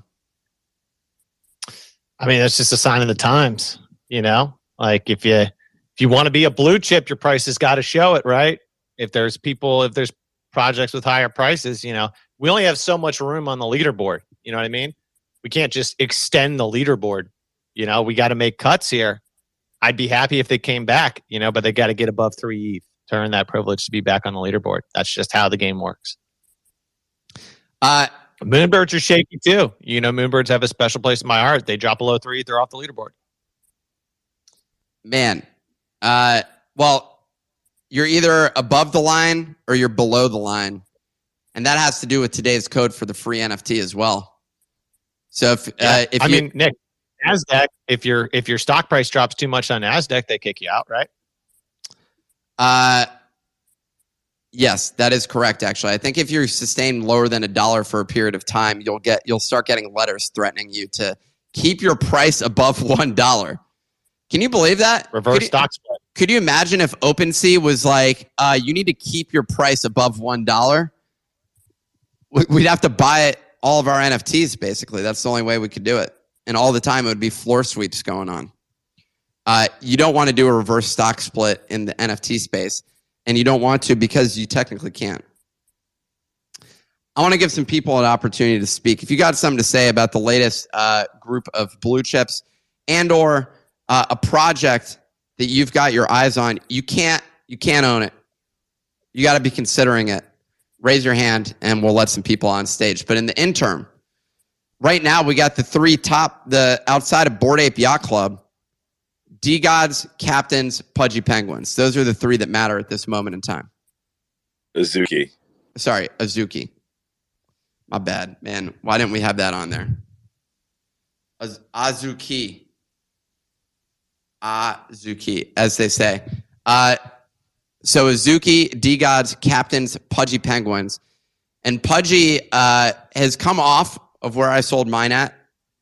I mean, that's just a sign of the times, you know. Like if you if you want to be a blue chip, your price has got to show it, right? If there's people, if there's projects with higher prices, you know, we only have so much room on the leaderboard. You know what I mean? We can't just extend the leaderboard. You know, we got to make cuts here. I'd be happy if they came back, you know, but they got to get above three ETH to earn that privilege to be back on the leaderboard. That's just how the game works. Uh, Moonbirds are shaky too. You know, Moonbirds have a special place in my heart. They drop below three, they're off the leaderboard. man, uh, well, you're either above the line or you're below the line, and that has to do with today's code for the free NFT as well. So if uh, if I you, mean, Nick, Nasdaq, if your if your stock price drops too much on Nasdaq, they kick you out, right? Uh, yes, that is correct. Actually, I think if you're sustained lower than a dollar for a period of time, you'll get you'll start getting letters threatening you to keep your price above [LAUGHS] one dollar. Can you believe that? Reverse Could you, stock split. could you imagine if OpenSea was like, uh, you need to keep your price above one dollar? We- We'd have to buy it all of our NFTs. Basically, that's the only way we could do it. And all the time, it would be floor sweeps going on. Uh, you don't want to do a reverse stock split in the NFT space, and you don't want to because you technically can't. I want to give some people an opportunity to speak. If you got something to say about the latest uh, group of blue chips and or uh, a project that you've got your eyes on, you can't you can't own it. You got to be considering it. Raise your hand, and we'll let some people on stage. But in the interim, right now we got the three top the outside of Bored Ape Yacht Club. DeGods, Captains, Pudgy Penguins. Those are the three that matter at this moment in time. Azuki. Sorry, Azuki. My bad, man. Why didn't we have that on there? Az- Azuki. Azuki, as they say. Uh, so Azuki, DeGods, Captains, Pudgy Penguins. And Pudgy uh, has come off of where I sold mine at.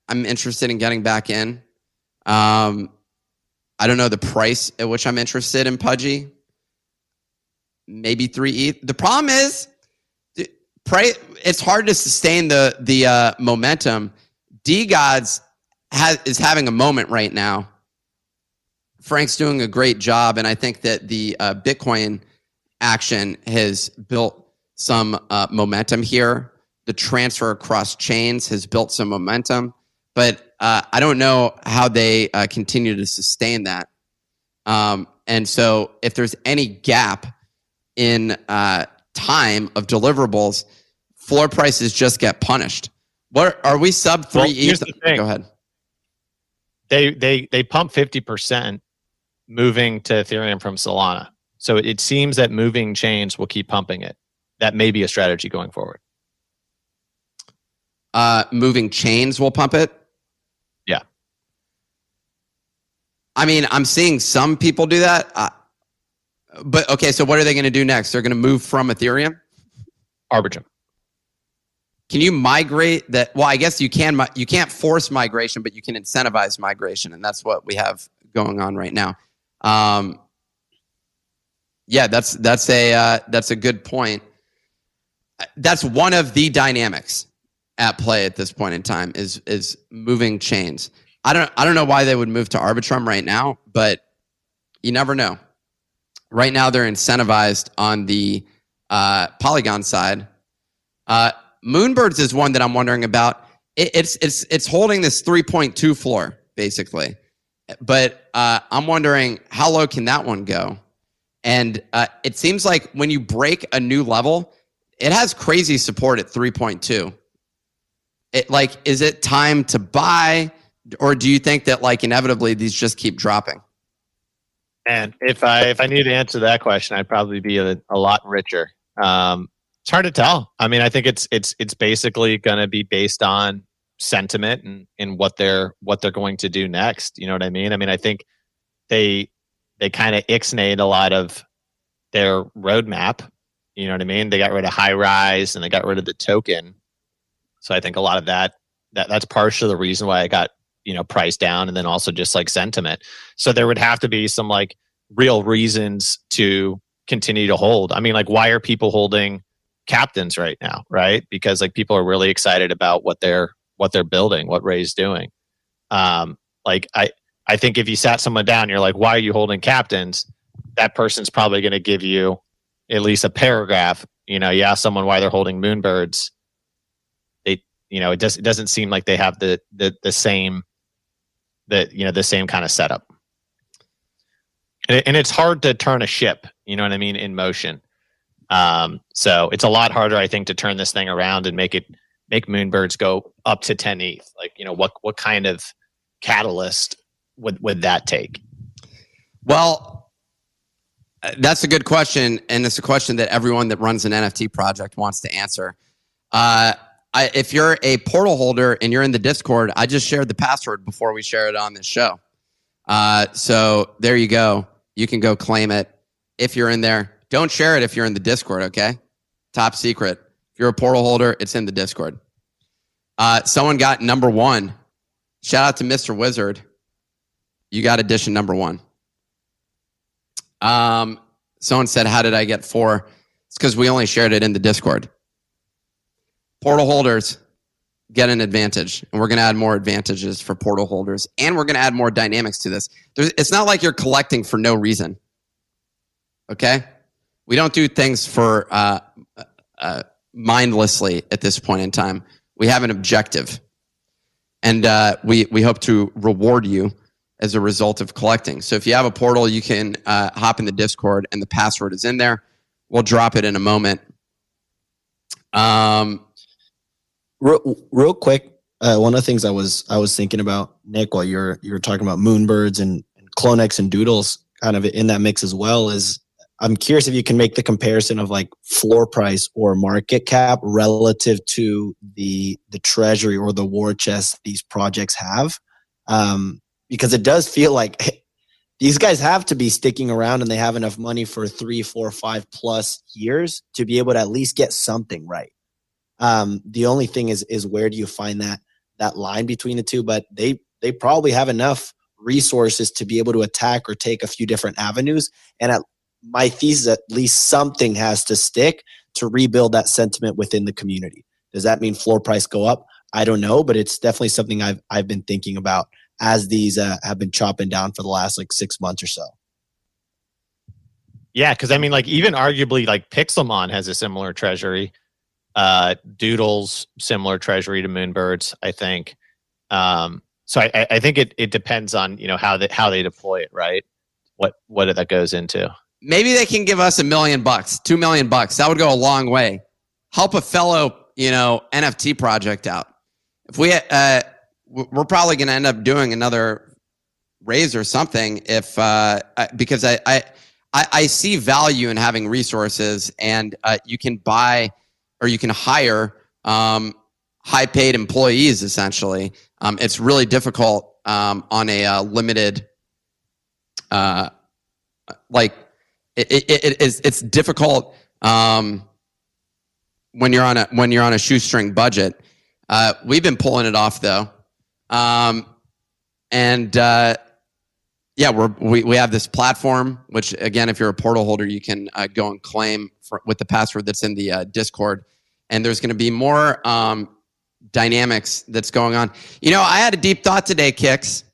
I'm interested in getting back in. Um, I don't know the price at which I'm interested in Pudgy. Maybe three ETH. The problem is, it's hard to sustain the the uh, momentum. DeGods is having a moment right now. Frank's doing a great job, and I think that the uh, Bitcoin action has built some uh, momentum here. The transfer across chains has built some momentum, but uh, I don't know how they uh, continue to sustain that. Um, and so, if there's any gap in uh, time of deliverables, floor prices just get punished. What are we sub three Well, here's the thing. Go ahead. They they they pump fifty percent moving to Ethereum from Solana. So it seems that moving chains will keep pumping it. That may be a strategy going forward. Uh, moving chains will pump it. Yeah. I mean, I'm seeing some people do that. Uh, but okay, so what are they going to do next? They're going to move from Ethereum. Arbitrum. Can you migrate that? Well, I guess you can. You can't force migration, but you can incentivize migration, and that's what we have going on right now. Um, yeah, that's that's a uh, that's a good point. That's one of the dynamics at play at this point in time is is moving chains. I don't I don't know why they would move to Arbitrum right now, but you never know. Right now, they're incentivized on the uh, Polygon side. Uh, Moonbirds is one that I'm wondering about. It, it's it's it's holding this 3.2 floor basically, but uh, I'm wondering how low can that one go? And uh, it seems like when you break a new level, it has crazy support at 3.2. It like is it time to buy, or do you think that like inevitably these just keep dropping? And if I if I knew to answer that question, I'd probably be a, a lot richer. Um, it's hard to tell. I mean, I think it's it's it's basically going to be based on sentiment and and what they're what they're going to do next. You know what I mean? I mean, I think they they kind of ixnayed a lot of their roadmap. You know what I mean? They got rid of high rise and they got rid of the token. So I think a lot of that that that's partially the reason why I got you know priced down, and then also just like sentiment. So there would have to be some like real reasons to continue to hold. I mean, like why are people holding captains right now, right? Because like people are really excited about what they're what they're building, what Ray's doing. Um, like I I think if you sat someone down, you're like, why are you holding captains? That person's probably going to give you at least a paragraph. You know, you ask someone why they're holding moonbirds. You know, it does it doesn't seem like they have the the the same the you know the same kind of setup. and, it, and it's hard to turn a ship. You know what I mean in motion. Um, so it's a lot harder, I think, to turn this thing around and make it make Moonbirds go up to 10 ETH. Like, you know, what what kind of catalyst would would that take? Well, uh, that's a good question, and it's a question that everyone that runs an NFT project wants to answer. Uh, I, if you're a portal holder and you're in the Discord, I just shared the password before we share it on this show. Uh, so there you go. You can go claim it if you're in there. Don't share it if you're in the Discord, okay? Top secret. If you're a portal holder, it's in the Discord. Uh, someone got number one. Shout out to Mr. Wizard. You got edition number one. Um, someone said, How did I get four? It's because we only shared it in the Discord. Portal holders get an advantage, and we're going to add more advantages for portal holders, and we're going to add more dynamics to this. There's, it's not like you're collecting for no reason. Okay? We don't do things for uh, uh, mindlessly at this point in time. We have an objective, and uh, we we hope to reward you as a result of collecting. So if you have a portal, you can uh, hop in the Discord, and the password is in there. We'll drop it in a moment. Um, real, real quick, uh, one of the things I was I was thinking about Nick while you're you're talking about moonbirds and, and CloneX and Doodles kind of in that mix as well is I'm curious if you can make the comparison of like floor price or market cap relative to the the treasury or the war chest these projects have, um, because it does feel like [LAUGHS] these guys have to be sticking around and they have enough money for three, four, five plus years to be able to at least get something right. Um, the only thing is is where do you find that that line between the two? But they they probably have enough resources to be able to attack or take a few different avenues and at my thesis at least something has to stick to rebuild that sentiment within the community. Does that mean floor price go up? I don't know, but it's definitely something I've I've been thinking about as these uh, have been chopping down for the last like six months or so. Yeah, because I mean, like even arguably, like Pixelmon has a similar treasury. Uh, Doodles similar treasury to Moonbirds, I think. Um, so I, I think it, it depends on you know how they how they deploy it, right? What what that goes into maybe they can give us a million bucks, two million bucks. That would go a long way. Help a fellow, you know, NFT project out. If we, uh, we're probably going to end up doing another raise or something. If uh, because I, I I see value in having resources, and uh, you can buy or you can hire um, high paid employees. Essentially, um, it's really difficult um, on a uh, limited, uh, like it, it, it is it's difficult um, when you're on a when you're on a shoestring budget. Uh, we've been pulling it off though, um, and uh, yeah, we're, we we have this platform. Which again, if you're a portal holder, you can uh, go and claim for, with the password that's in the uh, Discord. And there's going to be more um, dynamics that's going on. You know, I had a deep thought today, Kicks.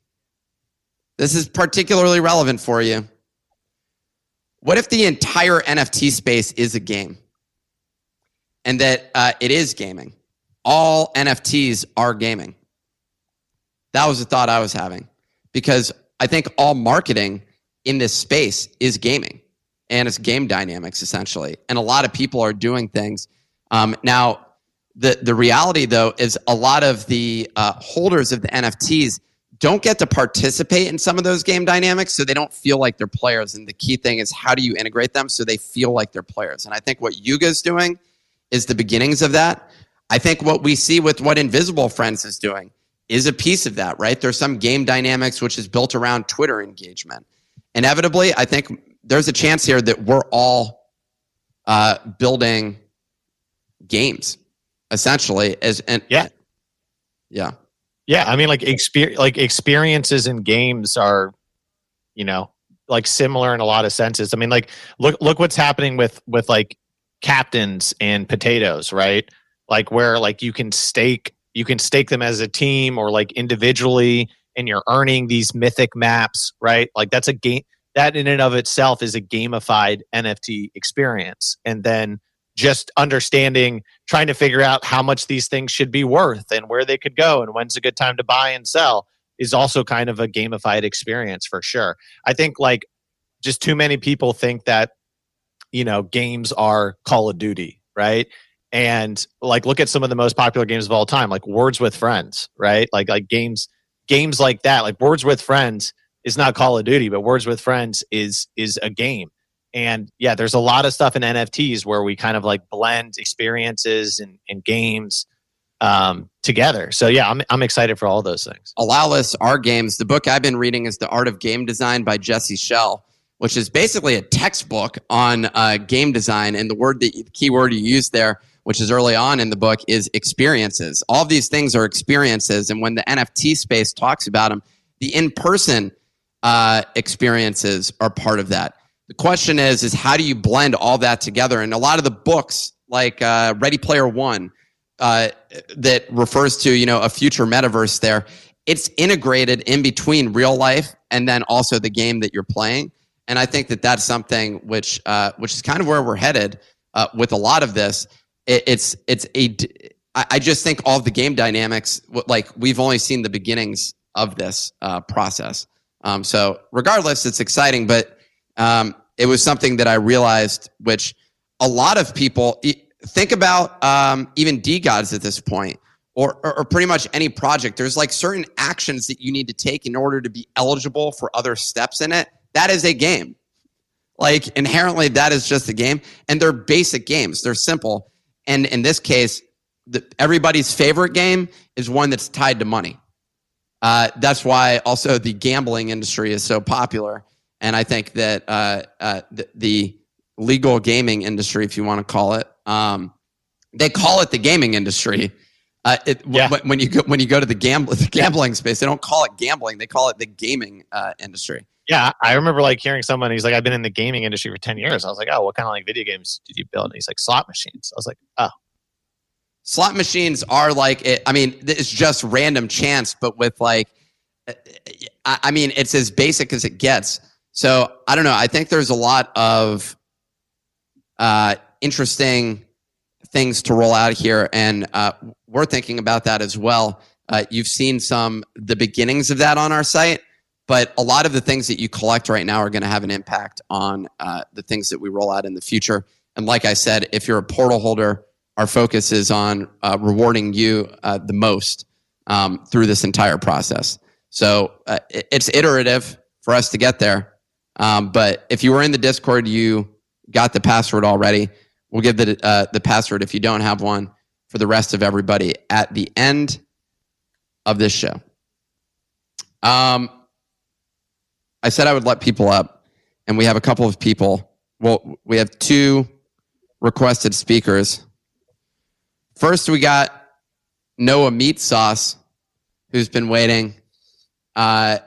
This is particularly relevant for you. What if the entire NFT space is a game and that uh, it is gaming? All NFTs are gaming. That was the thought I was having because I think all marketing in this space is gaming and it's game dynamics essentially. And a lot of people are doing things. Um, now, the, the reality though is a lot of the uh, holders of the NFTs don't get to participate in some of those game dynamics so they don't feel like they're players. And the key thing is how do you integrate them so they feel like they're players? And I think what Yuga's doing is the beginnings of that. I think what we see with what Invisible Friends is doing is a piece of that, right? There's some game dynamics which is built around Twitter engagement. Inevitably, I think there's a chance here that we're all uh, building games essentially as and yeah yeah yeah, I mean, like experience, like experiences in games are, you know, like similar in a lot of senses. I mean, like look look what's happening with with like captains and potatoes, right? Like where like you can stake you can stake them as a team or like individually, and you're earning these mythic maps, right? Like that's a game that in and of itself is a gamified NFT experience, and then just understanding trying to figure out how much these things should be worth and where they could go and when's a good time to buy and sell is also kind of a gamified experience for sure. I think like just too many people think that you know games are Call of Duty, right? And like look at some of the most popular games of all time, like Words with Friends, right? Like like games games like that, like Words with Friends is not Call of Duty, but Words with Friends is is a game. And yeah, there's a lot of stuff in NFTs where we kind of like blend experiences and, and games um, together. So yeah, I'm I'm excited for all those things. Allowless our games. The book I've been reading is The Art of Game Design by Jesse Schell, which is basically a textbook on uh, game design. And the word that the key word you use there, which is early on in the book, is experiences. All these things are experiences, and when the NFT space talks about them, the in person uh, experiences are part of that. The question is, is how do you blend all that together? And a lot of the books, like uh, Ready Player One, uh, that refers to you know a future metaverse, there, it's integrated in between real life and then also the game that you're playing. And I think that that's something which uh, which is kind of where we're headed uh, with a lot of this. It, it's it's a I just think all the game dynamics, like we've only seen the beginnings of this uh, process. Um, so regardless, it's exciting, but um, it was something that I realized, which a lot of people think about um, even gods at this point, or, or, or pretty much any project. There's like certain actions that you need to take in order to be eligible for other steps in it. That is a game. Like inherently, that is just a game, and they're basic games. They're simple, and in this case, the, everybody's favorite game is one that's tied to money. Uh, that's why also the gambling industry is so popular. And I think that uh, uh, the, the, legal gaming industry, if you want to call it, um, they call it the gaming industry. Uh, it, yeah. w- when you go when you go to the, gamble, the gambling space, they don't call it gambling; they call it the gaming uh, industry. Yeah, I remember like hearing someone. He's like, "I've been in the gaming industry for ten years." I was like, "Oh, what kind of like video games did you build?" And he's like, "Slot machines." I was like, "Oh, slot machines are like it, i mean it's just random chance but with like i mean it's as basic as it gets. So i don't know i think there's a lot of uh, interesting things to roll out here and uh, we're thinking about that as well. Uh, you've seen some the beginnings of that on our site but a lot of the things that you collect right now are going to have an impact on uh, the things that we roll out in the future. And like i said if you're a portal holder our focus is on uh, rewarding you uh, the most um, through this entire process. So uh, it's iterative for us to get there. Um, but if you were in the Discord, you got the password already. We'll give the uh, the password if you don't have one for the rest of everybody at the end of this show. Um, I said I would let people up, and we have a couple of people. Well, we have two requested speakers First, we got Noah Meat Sauce, who's been waiting. Uh,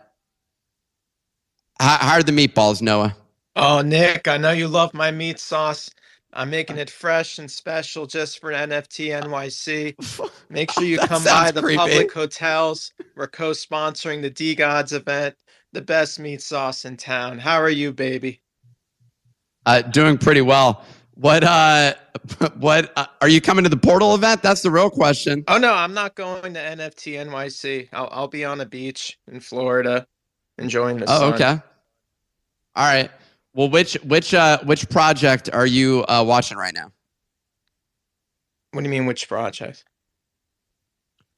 how, how are the meatballs, Noah? Oh, Nick, I know you love my meat sauce. I'm making it fresh and special just for NFT NYC. [LAUGHS] Make sure you come by the creepy. public hotels. We're co sponsoring the DeGods event, the best meat sauce in town. How are you, baby? Uh, doing pretty well. What uh [LAUGHS] what uh, are you coming to the portal event? That's the real question. Oh no, I'm not going to NFT NYC. I'll I'll be on a beach in Florida enjoying the oh, sun. okay. All right. Well, which which uh which project are you uh watching right now? What do you mean which project?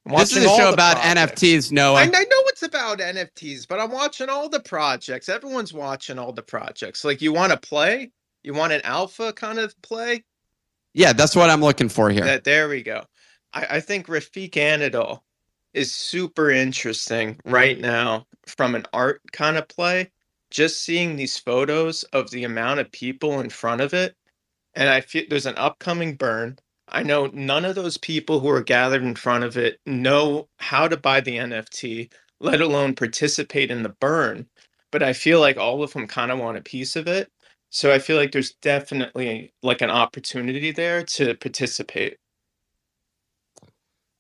This is a show about projects. NFTs, Noah. I, I know it's about NFTs, but I'm watching all the projects. Everyone's watching all the projects. Like you want to play? You want an alpha kind of play? Yeah, that's what I'm looking for here. That, there we go. I, I think Refik Anadol is super interesting right now from an art kind of play. Just seeing these photos of the amount of people in front of it, and I feel there's an upcoming burn. I know none of those people who are gathered in front of it know how to buy the NFT, let alone participate in the burn. But I feel like all of them kind of want a piece of it. So I feel like there's definitely like an opportunity there to participate.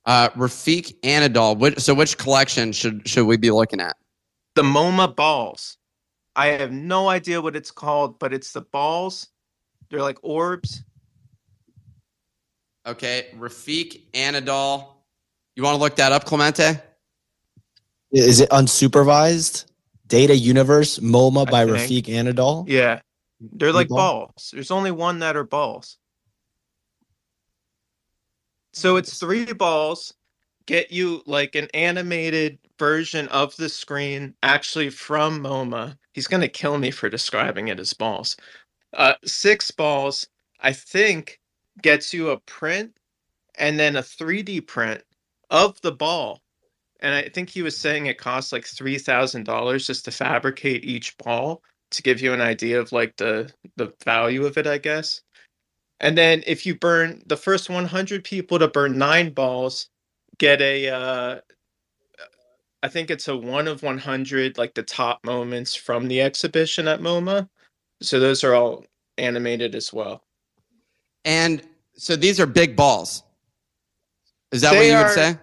Uh, Refik Anadol. Which, so which collection should should we be looking at? The MoMA balls. I have no idea what it's called, but it's the balls. They're like orbs. Okay, Refik Anadol. You want to look that up, Clemente? Is it unsupervised? Data Universe MoMA I by think. Refik Anadol. Yeah. They're like ball? balls. There's only one that are balls. So it's three balls, get you like an animated version of the screen actually from MoMA. He's going to kill me for describing it as balls. Uh, six balls, I think, gets you a print and then a 3D print of the ball. And I think he was saying it costs like $3,000 just to fabricate each ball to give you an idea of like the the value of it, I guess. And then if you burn the first 100 people to burn nine balls, get a uh, I think it's a one of 100 like the top moments from the exhibition at MoMA. So those are all animated as well. And so these are big balls. Is that what They you would say?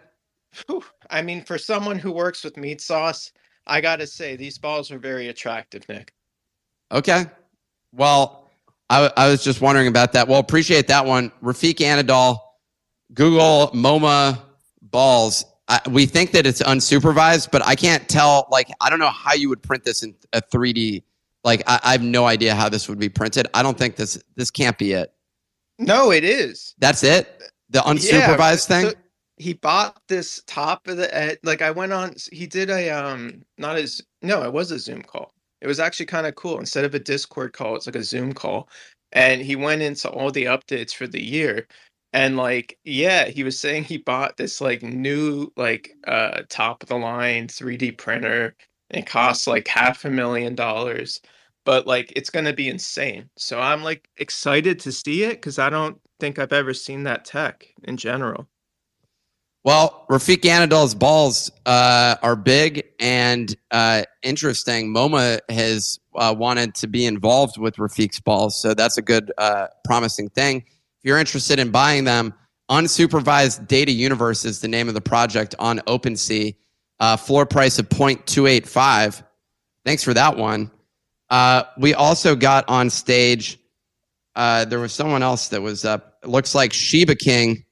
Whew. I mean, for someone who works with meat sauce, I gotta say these balls are very attractive, Nick. Okay. Well, I, I was just wondering about that. Well, appreciate that one. Refik Anadol, Google MoMA balls. I, we think that it's unsupervised, but I can't tell. Like, I don't know how you would print this in a 3D. Like, I, I have no idea how this would be printed. I don't think this this can't be it. No, it is. That's it. The unsupervised Yeah, thing. so he bought this top of the like I went on he did a um not as no, it was a Zoom call. It was actually kind of cool. Instead of a Discord call, it's like a Zoom call. And he went into all the updates for the year. And like, yeah, he was saying he bought this like new like uh top of the line 3D printer. And it costs like half a million dollars. But like it's gonna be insane. So I'm like excited to see it because I don't think I've ever seen that tech in general. Well, Refik Anadol's balls uh, are big and uh, interesting. MoMA has uh, wanted to be involved with Refik's balls, so that's a good, uh, promising thing. If you're interested in buying them, Unsupervised Data Universe is the name of the project on OpenSea. Uh, floor price of 0.285. Thanks for that one. Uh, we also got on stage. There was someone else that was up. It looks like Sheba King.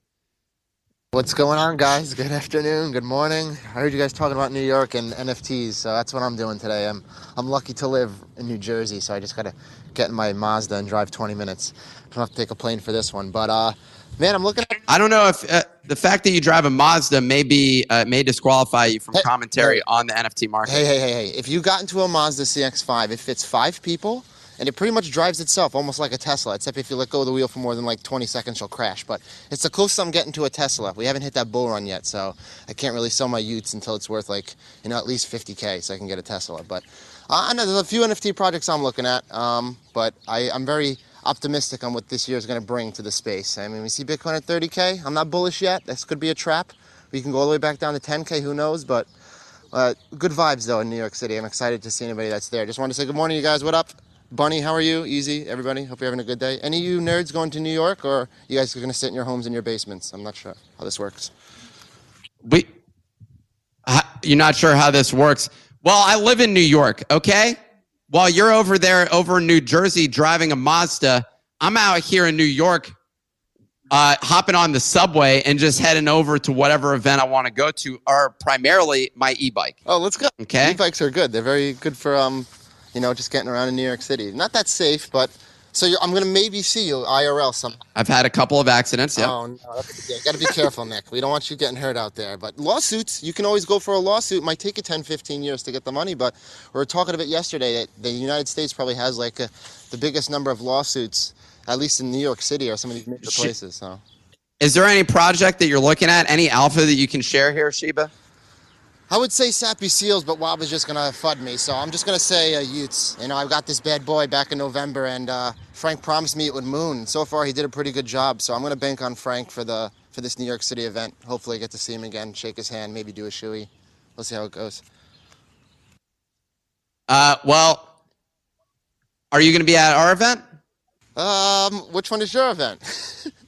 What's going on, guys? Good afternoon, good morning. I heard you guys talking about New York and NFTs, so that's what I'm doing today. I'm I'm lucky to live in New Jersey, so I just gotta get in my Mazda and drive 20 minutes. I Don't have to take a plane for this one, but uh, man, I'm looking at. I don't know if uh, the fact that you drive a Mazda may be uh, may disqualify you from Hey, commentary hey. on the NFT market. Hey, hey, hey, hey! If you got into a Mazda CX-5, it fits five people, and it pretty much drives itself, almost like a Tesla. Except if you let go of the wheel for more than like 20 seconds, she'll crash. But it's the closest I'm getting to a Tesla. We haven't hit that bull run yet, so I can't really sell my y00ts until it's worth like you know at least 50k, so I can get a Tesla. But uh, I know there's a few NFT projects I'm looking at, um, but I, I'm very optimistic on what this year is going to bring to the space. I mean, we see Bitcoin at 30k. I'm not bullish yet. This could be a trap. We can go all the way back down to 10k. Who knows? But uh, good vibes though in New York City. I'm excited to see anybody that's there. Just wanted to say good morning, you guys. What up? Bunny, how are you? Easy, everybody. Hope you're having a good day. Any of you nerds going to New York, or you guys are going to sit in your homes in your basements? I'm not sure how this works. We, you're not sure how this works. Well, I live in New York. Okay, while you're over there over in New Jersey driving a Mazda, I'm out here in New York, uh, hopping on the subway and just heading over to whatever event I want to go to, or primarily my e-bike. Oh, let's go. Okay. E-bikes are good. They're very good for um, you know, just getting around in New York City. Not that safe, but so you're, I'm going to maybe see you IRL some. I've had a couple of accidents. Yep. Oh no, yeah, got to be careful, Nick. We don't want you getting hurt out there. But lawsuits, you can always go for a lawsuit. It might take you 10, 15 years to get the money, but we were talking about yesterday that the United States probably has like a, the biggest number of lawsuits, at least in New York City or some of these major places. So Is there any project that you're looking at? Any alpha that you can share here, Sheba? I would say Sappy Seals, but Wob is just gonna fud me, so I'm just gonna say uh, y00ts. You know, I've got this bad boy back in November, and uh, Frank promised me it would moon. So far, he did a pretty good job, so I'm gonna bank on Frank for the for this New York City event. Hopefully, I get to see him again, shake his hand, maybe do a shoey. We'll see how it goes. Uh, well, are you going to be at our event? Um, which one is your event? [LAUGHS]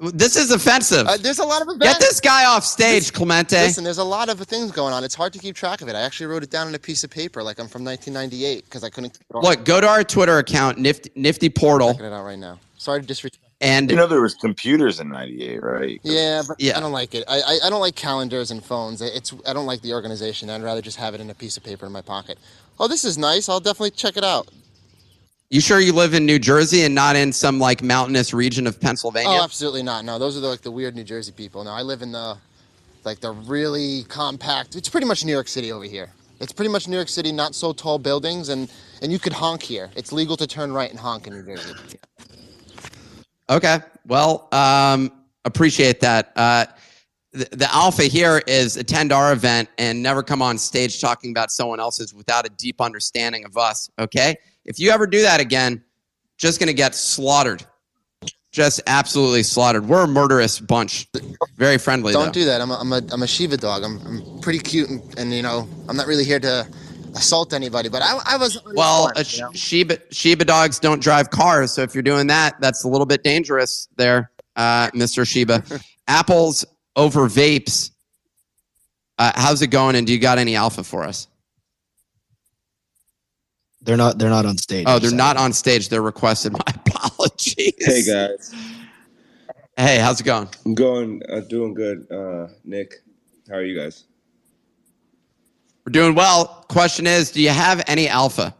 This is offensive. Uh, there's a lot of events. Get this guy off stage, Clemente. Listen, there's a lot of things going on. It's hard to keep track of it. I actually wrote it down on a piece of paper, like I'm from 1998, because I couldn't. Keep it. Look, go to our Twitter account, Nifty, Nifty Portal. checking it out right now. Sorry to disrespect. And You know, there was computers in '98, right? Yeah, but Yeah. I don't like it. I, I, I don't like calendars and phones. It's I don't like the organization. I'd rather just have it in a piece of paper in my pocket. Oh, this is nice. I'll definitely check it out. You sure you live in New Jersey and not in some like mountainous region of Pennsylvania? Oh, absolutely not. No, those are the, like the weird New Jersey people. No, I live in the like the really compact. It's pretty much New York City over here. It's pretty much New York City, not so tall buildings, and and you could honk here. It's legal to turn right and honk in New Jersey. Okay. Well, um, appreciate that. Uh, the, the alpha here is attend our event and never come on stage talking about someone else's without a deep understanding of us. Okay. If you ever do that again, just going to get slaughtered. Just absolutely slaughtered. We're a murderous bunch. Very friendly, Don't though. do that. I'm a, I'm a, I'm a Shiba dog. I'm, I'm pretty cute, and, and you know, I'm not really here to assault anybody. But I, I was well, uh, you know? Shiba, Shiba dogs don't drive cars. So if you're doing that, that's a little bit dangerous there, uh, Mr. Shiba. [LAUGHS] Apples over vapes. Uh, how's it going? And do you got any alpha for us? They're not. They're not on stage. Oh, they're not on stage. They're requested. My [LAUGHS] apologies. Hey guys, Hey, how's it going? I'm going, uh, doing good. Uh, Nick, how are you guys? We're doing well. Question is, do you have any alpha?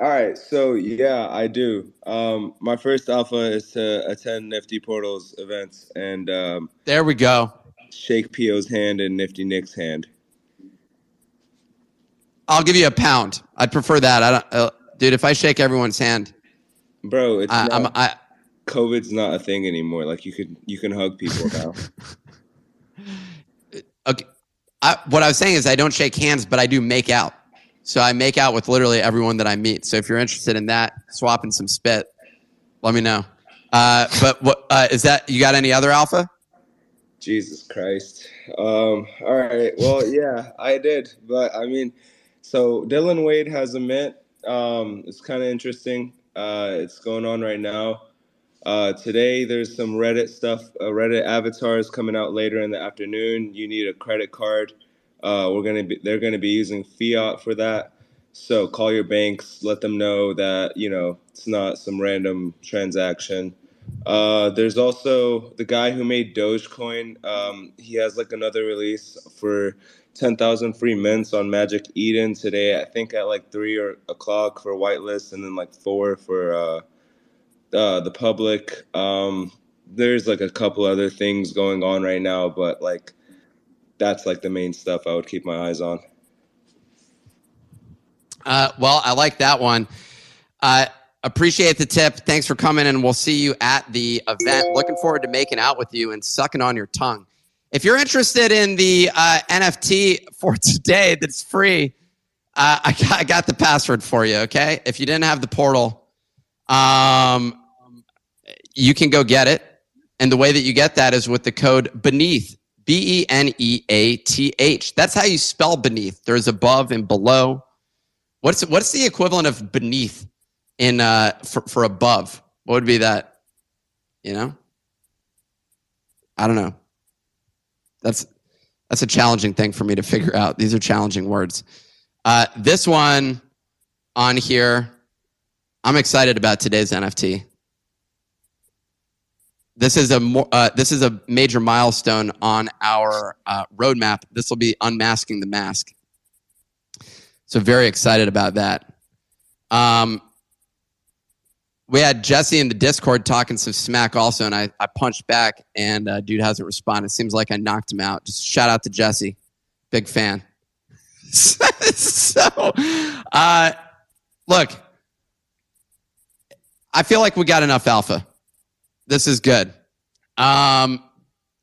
All right, so yeah, I do. Um, my first alpha is to attend Nifty Portals events and um, There we go. shake Pio's hand and Nifty Nick's hand. I'll give you a pound. I'd prefer that. I don't, uh, dude. If I shake everyone's hand, Bro, it's I, I'm, not, I, COVID's not a thing anymore. Like you could you can hug people now. [LAUGHS] okay. I, what I was saying is I don't shake hands, but I do make out. So I make out with literally everyone that I meet. So if you're interested in that, swapping some spit, let me know. Uh, but what uh, is that? You got any other alpha? Jesus Christ. Um, all right. Well, yeah, I did. But I mean, so Dylan Wade has a mint. Um, it's kind of interesting. Uh, it's going on right now. Uh, today, there's some Reddit stuff, uh, Reddit avatars coming out later in the afternoon. You need a credit card. Uh, we're gonna be, they're gonna be using fiat for that. So call your banks, let them know that you know it's not some random transaction. Uh, there's also the guy who made Dogecoin. Um, he has like another release for 10,000 free mints on Magic Eden today. I think at like three or o'clock for whitelist, and then like four for uh, uh, the public. Um, there's like a couple other things going on right now, but like that's like the main stuff I would keep my eyes on. Uh, well, I like that one. Uh, appreciate the tip. Thanks for coming, and we'll see you at the event. Looking forward to making out with you and sucking on your tongue. If you're interested in the uh, NFT for today that's free, uh, I, got, I got the password for you, okay? If you didn't have the portal, um, you can go get it. And the way that you get that is with the code BENEATH, B E N E A T H. That's how you spell beneath. There's above and below. What's what's the equivalent of beneath in uh for, for above? What would be that? You know? I don't know. That's that's a challenging thing for me to figure out. These are challenging words. Uh, this one on here, I'm excited about today's NFT. This is a more, uh, this is a major milestone on our uh, roadmap. This will be unmasking the mask. So very excited about that. Um, we had Jesse in the Discord talking some smack also, and I, I punched back, and uh, dude hasn't responded. Seems like I knocked him out. Just shout out to Jesse, big fan. [LAUGHS] so, uh, look, I feel like we got enough alpha. This is good. Um,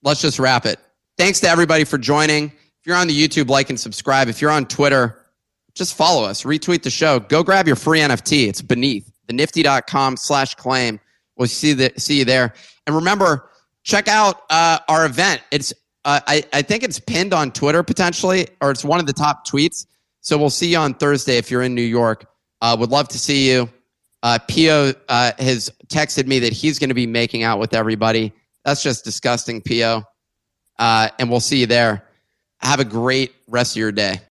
let's just wrap it. Thanks to everybody for joining. If you're on the YouTube, like and subscribe. If you're on Twitter, just follow us, retweet the show. Go grab your free NFT. It's beneath thenifty.com slash claim. We'll see the, see you there. And remember, check out uh, our event. It's uh, I, I think it's pinned on Twitter potentially, or it's one of the top tweets. So we'll see you on Thursday if you're in New York. Uh, would love to see you. Uh, uh, has texted me that he's going to be making out with everybody. That's just disgusting, Pio. Uh, and we'll see you there. Have a great rest of your day.